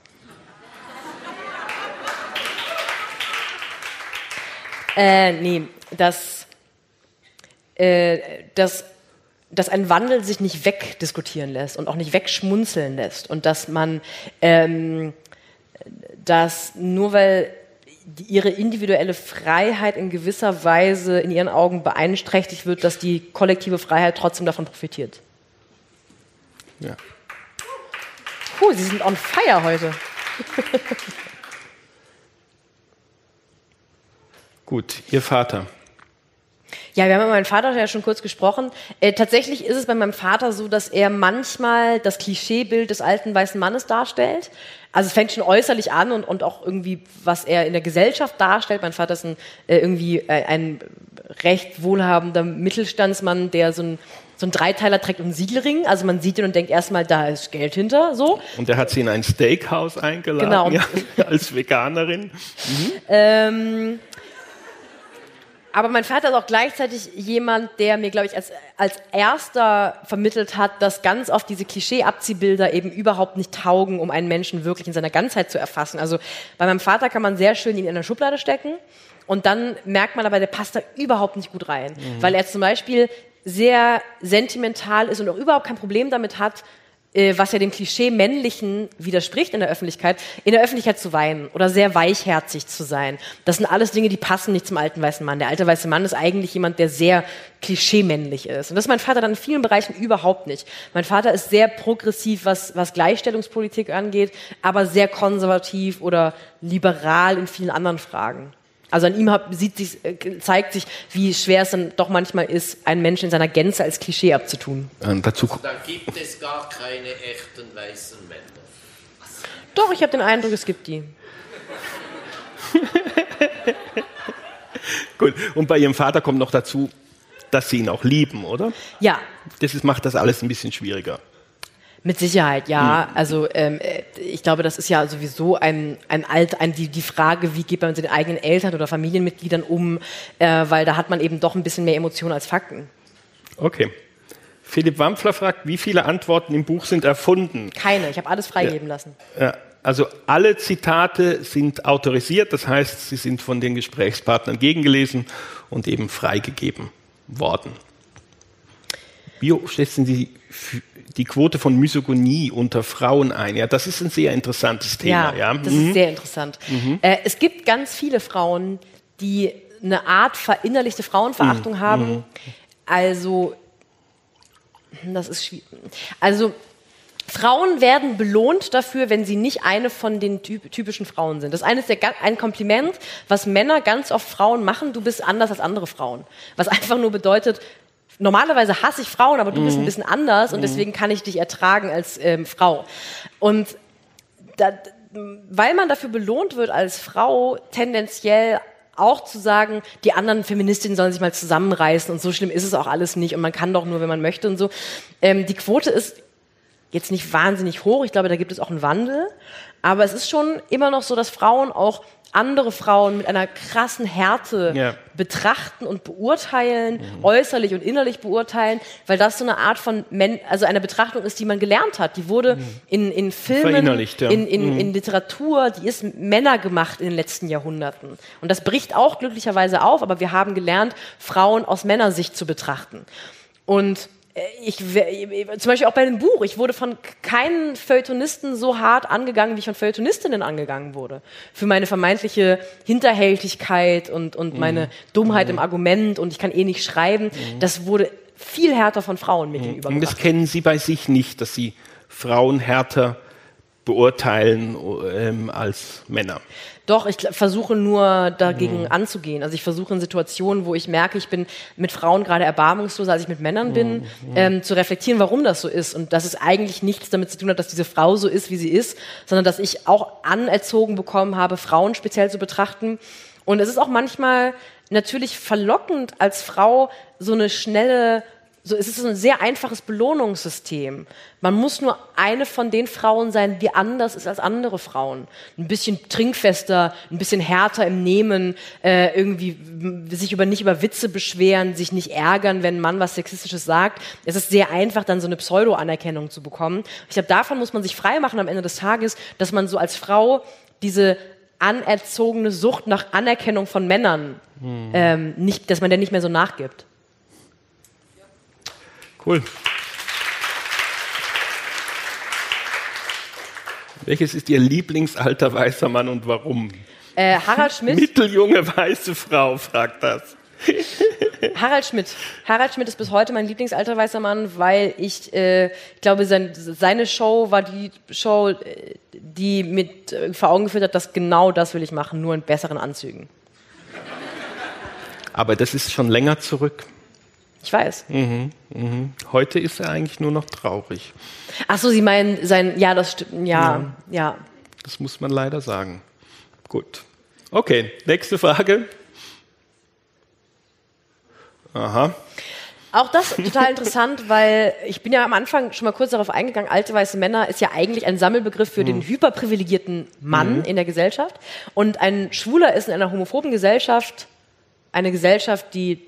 Äh, nee, dass, äh, dass, dass ein Wandel sich nicht wegdiskutieren lässt und auch nicht wegschmunzeln lässt und dass man, ähm, dass nur weil ihre individuelle Freiheit in gewisser Weise in ihren Augen beeinträchtigt wird, dass die kollektive Freiheit trotzdem davon profitiert. Ja. Puh, Sie sind on fire heute. Gut, Ihr Vater. Ja, wir haben mit meinem Vater ja schon kurz gesprochen. Äh, tatsächlich ist es bei meinem Vater so, dass er manchmal das Klischeebild des alten weißen Mannes darstellt. Also es fängt schon äußerlich an und, und auch irgendwie, was er in der Gesellschaft darstellt. Mein Vater ist ein, äh, irgendwie äh, ein recht wohlhabender Mittelstandsmann, der so ein so ein Dreiteiler trägt und einen Siegelring. Also man sieht ihn und denkt erstmal, da ist Geld hinter, so. Und er hat Sie in ein Steakhouse eingeladen, Genau. ja, als Veganerin. Ähm, aber mein Vater ist auch gleichzeitig jemand, der mir, glaube ich, als, als erster vermittelt hat, dass ganz oft diese Klischee-Abziehbilder eben überhaupt nicht taugen, um einen Menschen wirklich in seiner Ganzheit zu erfassen. Also bei meinem Vater kann man sehr schön ihn in eine Schublade stecken und dann merkt man aber, der passt da überhaupt nicht gut rein. Weil er zum Beispiel sehr sentimental ist und auch überhaupt kein Problem damit hat, was ja dem Klischee männlichen widerspricht in der Öffentlichkeit, in der Öffentlichkeit zu weinen oder sehr weichherzig zu sein. Das sind alles Dinge, die passen nicht zum alten weißen Mann. Der alte weiße Mann ist eigentlich jemand, der sehr klischeemännlich ist. Und das ist mein Vater dann in vielen Bereichen überhaupt nicht. Mein Vater ist sehr progressiv, was, was Gleichstellungspolitik angeht, aber sehr konservativ oder liberal in vielen anderen Fragen. Also an ihm hab, sieht sich, äh, zeigt sich, wie schwer es dann doch manchmal ist, einen Menschen in seiner Gänze als Klischee abzutun. Ähm, dazu Da gibt es gar keine echten weißen Männer. Doch, ich habe den Eindruck, es gibt die. Gut. Und bei Ihrem Vater kommt noch dazu, dass Sie ihn auch lieben, oder? Ja, Das ist, macht das alles ein bisschen schwieriger. Mit Sicherheit, ja. Also ähm, äh, ich glaube, das ist ja sowieso ein, ein alt, ein, die, die Frage, wie geht man mit den eigenen Eltern oder Familienmitgliedern um, äh, weil da hat man eben doch ein bisschen mehr Emotionen als Fakten. Okay. Philipp Wampfler fragt, wie viele Antworten im Buch sind erfunden? Keine, ich habe alles freigeben lassen. Ja, also alle Zitate sind autorisiert, das heißt, sie sind von den Gesprächspartnern gegengelesen und eben freigegeben worden. Wie schätzen Sie die Quote von Misogynie unter Frauen ein? Ja, das ist ein sehr interessantes Thema. Ja, das Mhm. ist sehr interessant. Äh, es gibt ganz viele Frauen, die eine Art verinnerlichte Frauenverachtung Mhm. haben. Also, das ist schwierig. Also, Frauen werden belohnt dafür, wenn sie nicht eine von den typ typischen Frauen sind. Das ist eines der, ein Kompliment, was Männer ganz oft Frauen machen. Du bist anders als andere Frauen. Was einfach nur bedeutet, normalerweise hasse ich Frauen, aber du bist ein bisschen anders und deswegen kann ich dich ertragen als ähm, Frau. Und da, weil man dafür belohnt wird als Frau, tendenziell auch zu sagen, die anderen Feministinnen sollen sich mal zusammenreißen und so schlimm ist es auch alles nicht und man kann doch nur, wenn man möchte und so. Ähm, die Quote ist jetzt nicht wahnsinnig hoch. Ich glaube, da gibt es auch einen Wandel. Aber es ist schon immer noch so, dass Frauen auch andere Frauen mit einer krassen Härte Ja. betrachten und beurteilen, äußerlich und innerlich beurteilen, weil das so eine Art von, Men also eine Betrachtung ist, die man gelernt hat. Die wurde in, in Filmen, ja. in, in, in Literatur, die ist Männer gemacht in den letzten Jahrhunderten. Und das bricht auch glücklicherweise auf, aber wir haben gelernt, Frauen aus Männersicht zu betrachten. Und ich, we- zum Beispiel auch bei dem Buch, ich wurde von keinen Feuilletonisten so hart angegangen, wie ich von Feuilletonistinnen angegangen wurde. Für meine vermeintliche Hinterhältigkeit und, und meine Dummheit im Argument und ich kann eh nicht schreiben. Das wurde viel härter von Frauen mir gegenüber Und das kennen Sie bei sich nicht, dass Sie Frauen härter beurteilen ähm, als Männer. Doch, ich versuche nur dagegen Mhm. anzugehen. Also ich versuche in Situationen, wo ich merke, ich bin mit Frauen gerade erbarmungsloser, als ich mit Männern bin, Mhm. ähm, zu reflektieren, warum das so ist. Und dass es eigentlich nichts damit zu tun hat, dass diese Frau so ist, wie sie ist, sondern dass ich auch anerzogen bekommen habe, Frauen speziell zu betrachten. Und es ist auch manchmal natürlich verlockend, als Frau so eine schnelle so, es ist so ein sehr einfaches Belohnungssystem. Man muss nur eine von den Frauen sein, die anders ist als andere Frauen. Ein bisschen trinkfester, ein bisschen härter im Nehmen, äh, irgendwie sich über nicht über Witze beschweren, sich nicht ärgern, wenn ein Mann was Sexistisches sagt. Es ist sehr einfach, dann so eine Pseudo-Anerkennung zu bekommen. Ich glaube, davon muss man sich frei machen am Ende des Tages, dass man so als Frau diese anerzogene Sucht nach Anerkennung von Männern ähm, nicht, dass man der nicht mehr so nachgibt. Cool. Welches ist Ihr Lieblingsalter weißer Mann und warum? Äh, Harald Schmidt. Mitteljunge weiße Frau fragt das. Harald Schmidt. Harald Schmidt ist bis heute mein Lieblingsalter weißer Mann, weil ich äh, ich glaube, sein, seine Show war die Show, äh, die mit äh, vor Augen geführt hat, dass genau das will ich machen, nur in besseren Anzügen. Aber das ist schon länger zurück. Ich weiß. Heute ist er eigentlich nur noch traurig. Ach so, Sie meinen sein, ja, das stimmt, ja, ja. Das muss man leider sagen. Gut. Okay, nächste Frage. Aha. Auch das total interessant, weil ich bin ja am Anfang schon mal kurz darauf eingegangen, alte weiße Männer ist ja eigentlich ein Sammelbegriff für den hyperprivilegierten Mann in der Gesellschaft. Und ein Schwuler ist in einer homophoben Gesellschaft eine Gesellschaft, die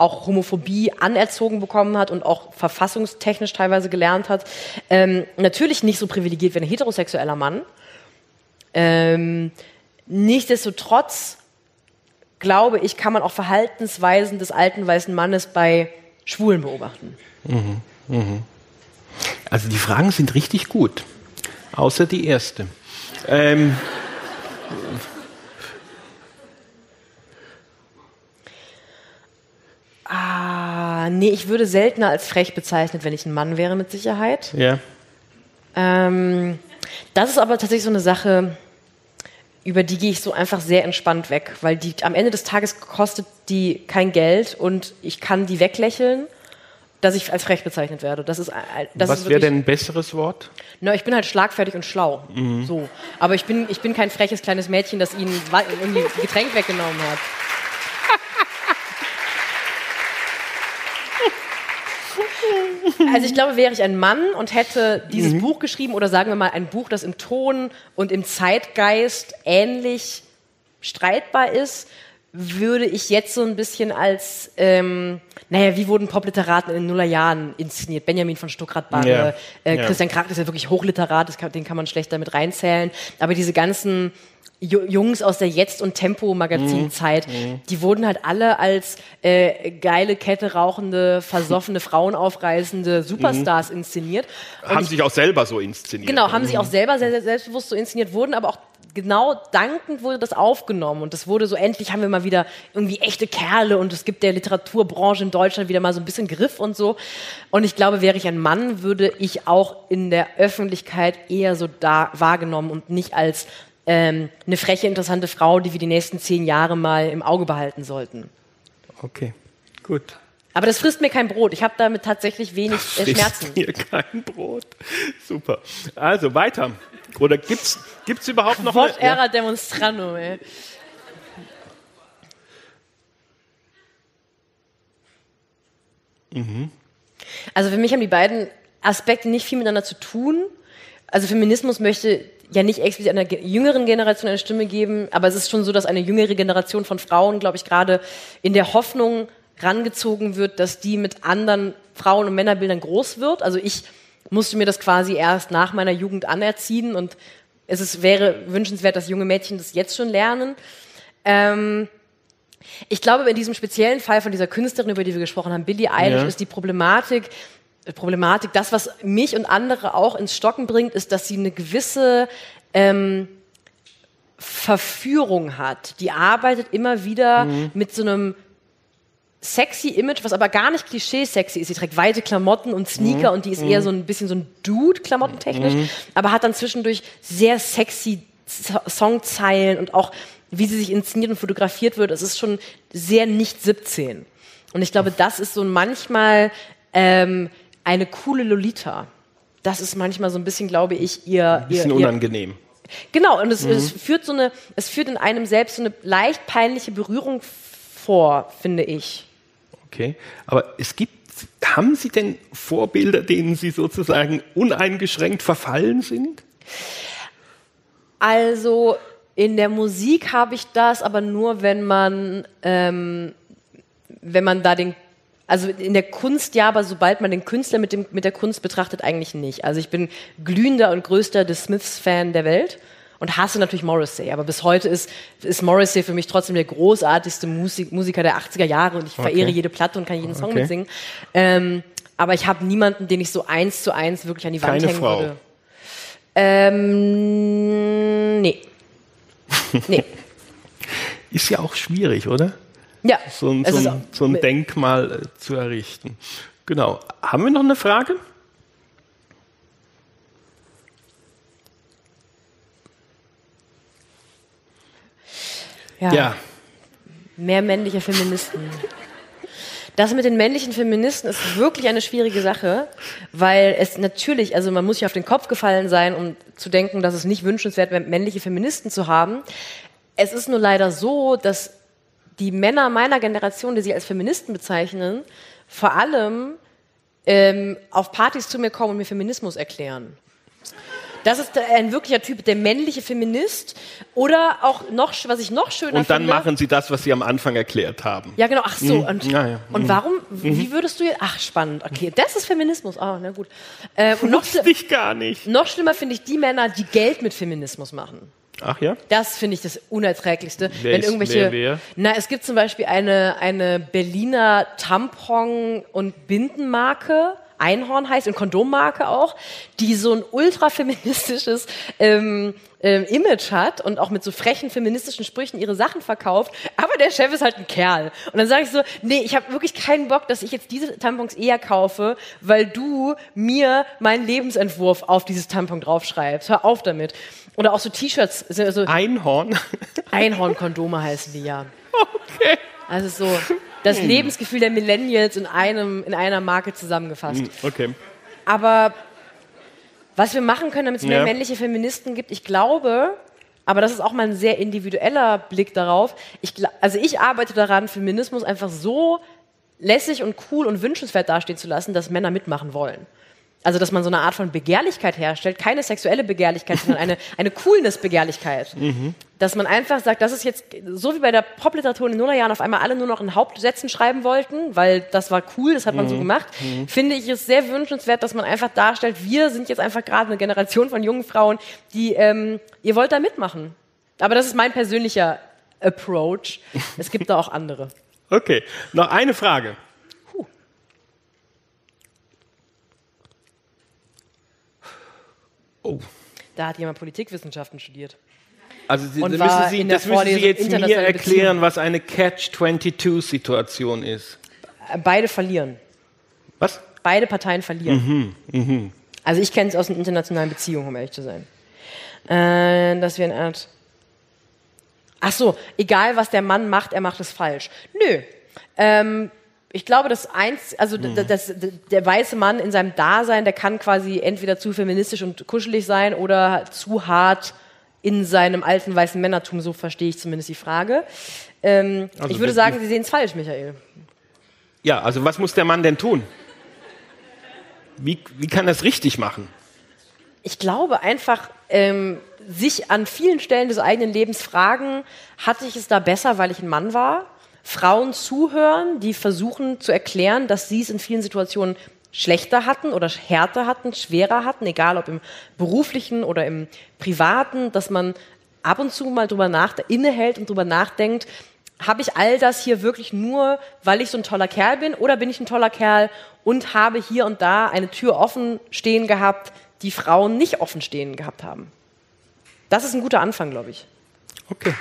auch Homophobie anerzogen bekommen hat und auch verfassungstechnisch teilweise gelernt hat. Ähm, natürlich nicht so privilegiert wie ein heterosexueller Mann. Ähm, nichtsdestotrotz glaube ich, kann man auch Verhaltensweisen des alten weißen Mannes bei Schwulen beobachten. Also die Fragen sind richtig gut. Außer die erste. Ähm, Ah, nee, ich würde seltener als frech bezeichnet, wenn ich ein Mann wäre, mit Sicherheit. ja. Ähm, das ist aber tatsächlich so eine Sache. über die gehe ich so einfach sehr entspannt weg, weil die am Ende des Tages kostet die kein Geld und ich kann die weglächeln, dass ich als frech bezeichnet werde. Das ist, das Was wäre denn ein besseres Wort? Na, ich bin halt schlagfertig und schlau. Mhm. So. Aber ich bin, ich bin kein freches kleines Mädchen, das ihnen irgendwie Getränk weggenommen hat. Also ich glaube, wäre ich ein Mann und hätte dieses mhm. Buch geschrieben oder sagen wir mal ein Buch, das im Ton und im Zeitgeist ähnlich streitbar ist, würde ich jetzt so ein bisschen als, ähm, naja, wie wurden Popliteraten in den Nullerjahren inszeniert? Benjamin von Stuckrad-Barre, ja. äh, Christian Krach ist ja wirklich Hochliterat, kann, den kann man schlecht damit reinzählen. Aber diese ganzen Jungs aus der Jetzt- und Tempo-Magazinzeit, mhm. mhm. die wurden halt alle als äh, geile, Kette rauchende, versoffene, Frauen aufreißende Superstars mhm. inszeniert. Und haben ich, sich auch selber so inszeniert. Genau, haben sich auch selber sehr, sehr selbstbewusst so inszeniert, wurden aber auch genau dankend wurde das aufgenommen und das wurde so endlich haben wir mal wieder irgendwie echte Kerle und es gibt der Literaturbranche in Deutschland wieder mal so ein bisschen Griff und so und ich glaube wäre ich ein Mann würde ich auch in der Öffentlichkeit eher so da wahrgenommen und nicht als ähm, eine freche, interessante Frau, die wir die nächsten zehn Jahre mal im Auge behalten sollten. Okay, gut. Aber das frisst mir kein Brot. Ich habe damit tatsächlich wenig das äh, Schmerzen. Frisst mir kein Brot. Super. Also weiter. Oder gibt's gibt's überhaupt noch Vot era ja. demonstrandum, ey. Mhm. Also für mich haben die beiden Aspekte nicht viel miteinander zu tun. Also Feminismus möchte ja nicht explizit einer jüngeren Generation eine Stimme geben, aber es ist schon so, dass eine jüngere Generation von Frauen, glaube ich, gerade in der Hoffnung rangezogen wird, dass die mit anderen Frauen- und Männerbildern groß wird. Also ich musste mir das quasi erst nach meiner Jugend anerziehen und es ist, wäre wünschenswert, dass junge Mädchen das jetzt schon lernen. Ähm, ich glaube, in diesem speziellen Fall von dieser Künstlerin, über die wir gesprochen haben, Billie Eilish, ja. ist die Problematik, Problematik, das, was mich und andere auch ins Stocken bringt, ist, dass sie eine gewisse ähm, Verführung hat. Die arbeitet immer wieder mhm. mit so einem sexy Image, was aber gar nicht klischee-sexy ist. Sie trägt weite Klamotten und Sneaker mhm. und die ist mhm. eher so ein bisschen so ein Dude, klamottentechnisch, mhm. aber hat dann zwischendurch sehr sexy Songzeilen und auch wie sie sich inszeniert und fotografiert wird, es ist schon sehr nicht 17. Und ich glaube, das ist so manchmal ähm, eine coole Lolita. Das ist manchmal so ein bisschen, glaube ich, ihr. Ein bisschen ihr, unangenehm. Genau, und es, mhm. es, führt so eine, es führt in einem selbst so eine leicht peinliche Berührung vor, finde ich. Okay, aber es gibt, haben Sie denn Vorbilder, denen Sie sozusagen uneingeschränkt verfallen sind? Also in der Musik habe ich das, aber nur, wenn man, ähm, wenn man da den also in der Kunst ja, aber sobald man den Künstler mit, dem, mit der Kunst betrachtet, eigentlich nicht. Also ich bin glühender und größter The Smiths-Fan der Welt und hasse natürlich Morrissey. Aber bis heute ist, ist Morrissey für mich trotzdem der großartigste Musik, Musiker der 80er Jahre und ich okay. verehre jede Platte und kann jeden Song okay. mitsingen. Ähm, aber ich habe niemanden, den ich so eins zu eins wirklich an die Wand Keine hängen Frau. würde. Ähm, nee. Nee. ist ja auch schwierig, oder? ja, so ein, so ein, so ein Denkmal äh, zu errichten. Genau. Haben wir noch eine Frage? Ja. ja. Mehr männliche Feministen. Das mit den männlichen Feministen ist wirklich eine schwierige Sache, weil es natürlich, also man muss sich auf den Kopf gefallen sein, um zu denken, dass es nicht wünschenswert wäre, männliche Feministen zu haben. Es ist nur leider so, dass die Männer meiner Generation, die sich als Feministen bezeichnen, vor allem ähm, auf Partys zu mir kommen und mir Feminismus erklären. Das ist ein wirklicher Typ, der männliche Feminist. Oder auch noch, was ich noch schöner finde. Und dann finde, machen Sie das, was Sie am Anfang erklärt haben. Ja, genau. Ach so. Mhm. Und, ja, ja. und warum, mhm. wie würdest du jetzt, ach, spannend. Okay, das ist Feminismus. Ah, na gut. Äh, und noch, ich gar nicht. Noch schlimmer finde ich die Männer, die Geld mit Feminismus machen. Ach ja? Das finde ich das Unerträglichste. Wer wenn ist, irgendwelche, wer, wer? Na, es gibt zum Beispiel eine, eine Berliner Tampon- und Bindenmarke. Einhorn heißt, und Kondommarke auch, die so ein ultrafeministisches ähm, ähm, Image hat und auch mit so frechen feministischen Sprüchen ihre Sachen verkauft, aber der Chef ist halt ein Kerl. Und dann sage ich so, nee, ich habe wirklich keinen Bock, dass ich jetzt diese Tampons eher kaufe, weil du mir meinen Lebensentwurf auf dieses Tampon draufschreibst. Hör auf damit. Oder auch so T-Shirts, so, so Einhorn. Einhornkondome heißen die ja. Okay. Also so das Lebensgefühl der Millennials in einem in einer Marke zusammengefasst. Okay. Aber was wir machen können, damit es mehr Ja. männliche Feministen gibt, ich glaube, aber das ist auch mal ein sehr individueller Blick darauf. Ich, also ich arbeite daran, Feminismus einfach so lässig und cool und wünschenswert dastehen zu lassen, dass Männer mitmachen wollen. Also, dass man so eine Art von Begehrlichkeit herstellt, keine sexuelle Begehrlichkeit, sondern eine, eine Coolness-Begehrlichkeit. Dass man einfach sagt, das ist jetzt, so wie bei der Popliteratur in den Nullerjahren auf einmal alle nur noch in Hauptsätzen schreiben wollten, weil das war cool, das hat man so gemacht, finde ich es sehr wünschenswert, dass man einfach darstellt, wir sind jetzt einfach gerade eine Generation von jungen Frauen, die, ähm, ihr wollt da mitmachen. Aber das ist mein persönlicher Approach. Es gibt da auch andere. Okay. Noch eine Frage. Oh. Da hat jemand Politikwissenschaften studiert. Also Sie, müssen Sie, das müssen Sie jetzt mir erklären, was eine Catch-22-Situation ist. Beide verlieren. Was? Beide Parteien verlieren. Also ich kenne es aus den internationalen Beziehungen, um ehrlich zu sein. Äh, dass wir eine Art. Ach so, egal was der Mann macht, er macht es falsch. Nö. Ähm, ich glaube, das eins, also d- das, der weiße Mann in seinem Dasein, der kann quasi entweder zu feministisch und kuschelig sein oder zu hart in seinem alten weißen Männertum. So verstehe ich zumindest die Frage. Ähm, Also ich würde sagen, Sie sehen es falsch, Michael. Ja, also was muss der Mann denn tun? Wie, wie kann er es richtig machen? ich glaube einfach, ähm, sich an vielen Stellen des eigenen Lebens fragen, hatte ich es da besser, weil ich ein Mann war? Frauen zuhören, die versuchen zu erklären, dass sie es in vielen Situationen schlechter hatten oder härter hatten, schwerer hatten, egal ob im beruflichen oder im privaten, dass man ab und zu mal drüber nach, innehält und drüber nachdenkt, habe ich all das hier wirklich nur, weil ich so ein toller Kerl bin oder bin ich ein toller Kerl und habe hier und da eine Tür offen stehen gehabt, die Frauen nicht offen stehen gehabt haben. Das ist ein guter Anfang, glaube ich. Okay.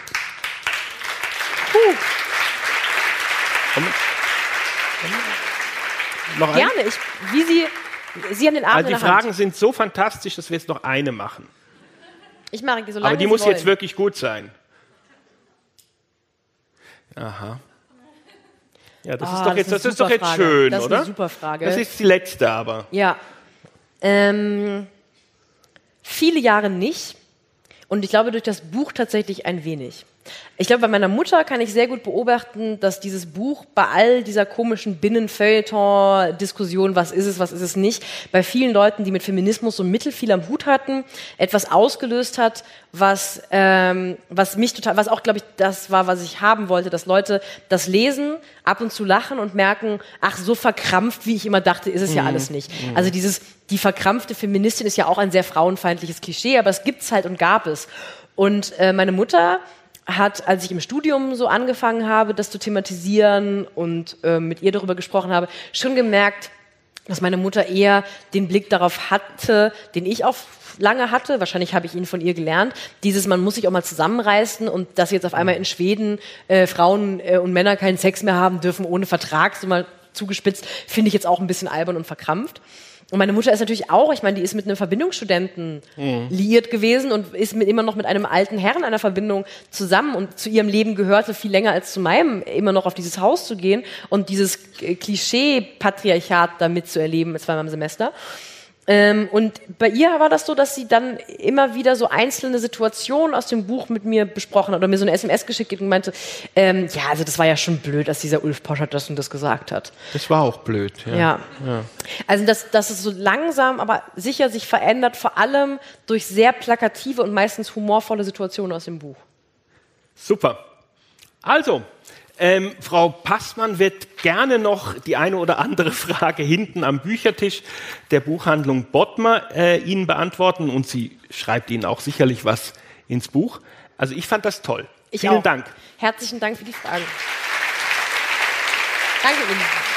Noch ein? Gerne, ich, wie Sie, Sie haben den Abend Also die der Hand. Fragen sind so fantastisch, dass wir jetzt noch eine machen. Ich mache die so lange Aber die muss wollen. jetzt wirklich gut sein. Aha. Ja, das Ah, ist doch das jetzt, das ist doch jetzt super Frage. schön, Das ist oder? eine super Frage. Das ist die letzte aber. Ja. Ähm, viele Jahre nicht. Und ich glaube, durch das Buch tatsächlich ein wenig. Ich glaube, bei meiner Mutter kann ich sehr gut beobachten, dass dieses Buch bei all dieser komischen Binnenfeuilleton-Diskussion, was ist es, was ist es nicht, bei vielen Leuten, die mit Feminismus so mittelfiel am Hut hatten, etwas ausgelöst hat, was, ähm, was mich total, was auch, glaube ich, das war, was ich haben wollte, dass Leute das lesen, ab und zu lachen und merken, ach, so verkrampft, wie ich immer dachte, ist es ja alles nicht. Also dieses, die verkrampfte Feministin ist ja auch ein sehr frauenfeindliches Klischee, aber es gibt's halt und gab es. Und äh, meine Mutter hat, als ich im Studium so angefangen habe, das zu thematisieren und äh, mit ihr darüber gesprochen habe, schon gemerkt, dass meine Mutter eher den Blick darauf hatte, den ich auch lange hatte. Wahrscheinlich habe ich ihn von ihr gelernt. Dieses, man muss sich auch mal zusammenreißen und dass jetzt auf einmal in Schweden äh, Frauen äh, und Männer keinen Sex mehr haben dürfen ohne Vertrag, so mal zugespitzt, finde ich jetzt auch ein bisschen albern und verkrampft. Und meine Mutter ist natürlich auch, ich meine, die ist mit einem Verbindungsstudenten liiert gewesen und ist mit, immer noch mit einem alten Herrn einer Verbindung zusammen und zu ihrem Leben gehörte viel länger als zu meinem, immer noch auf dieses Haus zu gehen und dieses Klischee-Patriarchat da mitzuerleben, zweimal im Semester. Ähm, und bei ihr war das so, dass sie dann immer wieder so einzelne Situationen aus dem Buch mit mir besprochen hat oder mir so eine SMS geschickt hat und meinte, ähm, ja, also das war ja schon blöd, dass dieser Ulf Poschert das und das gesagt hat. Das war auch blöd. Ja. Ja. Also, dass, dass es so langsam, aber sicher sich verändert, vor allem durch sehr plakative und meistens humorvolle Situationen aus dem Buch. Super. Also, ähm, Frau Passmann wird gerne noch die eine oder andere Frage hinten am Büchertisch der Buchhandlung Bottmer äh, Ihnen beantworten und sie schreibt Ihnen auch sicherlich was ins Buch. Also ich fand das toll. Ich Vielen auch. Dank. Herzlichen Dank für die Fragen. Danke Ihnen.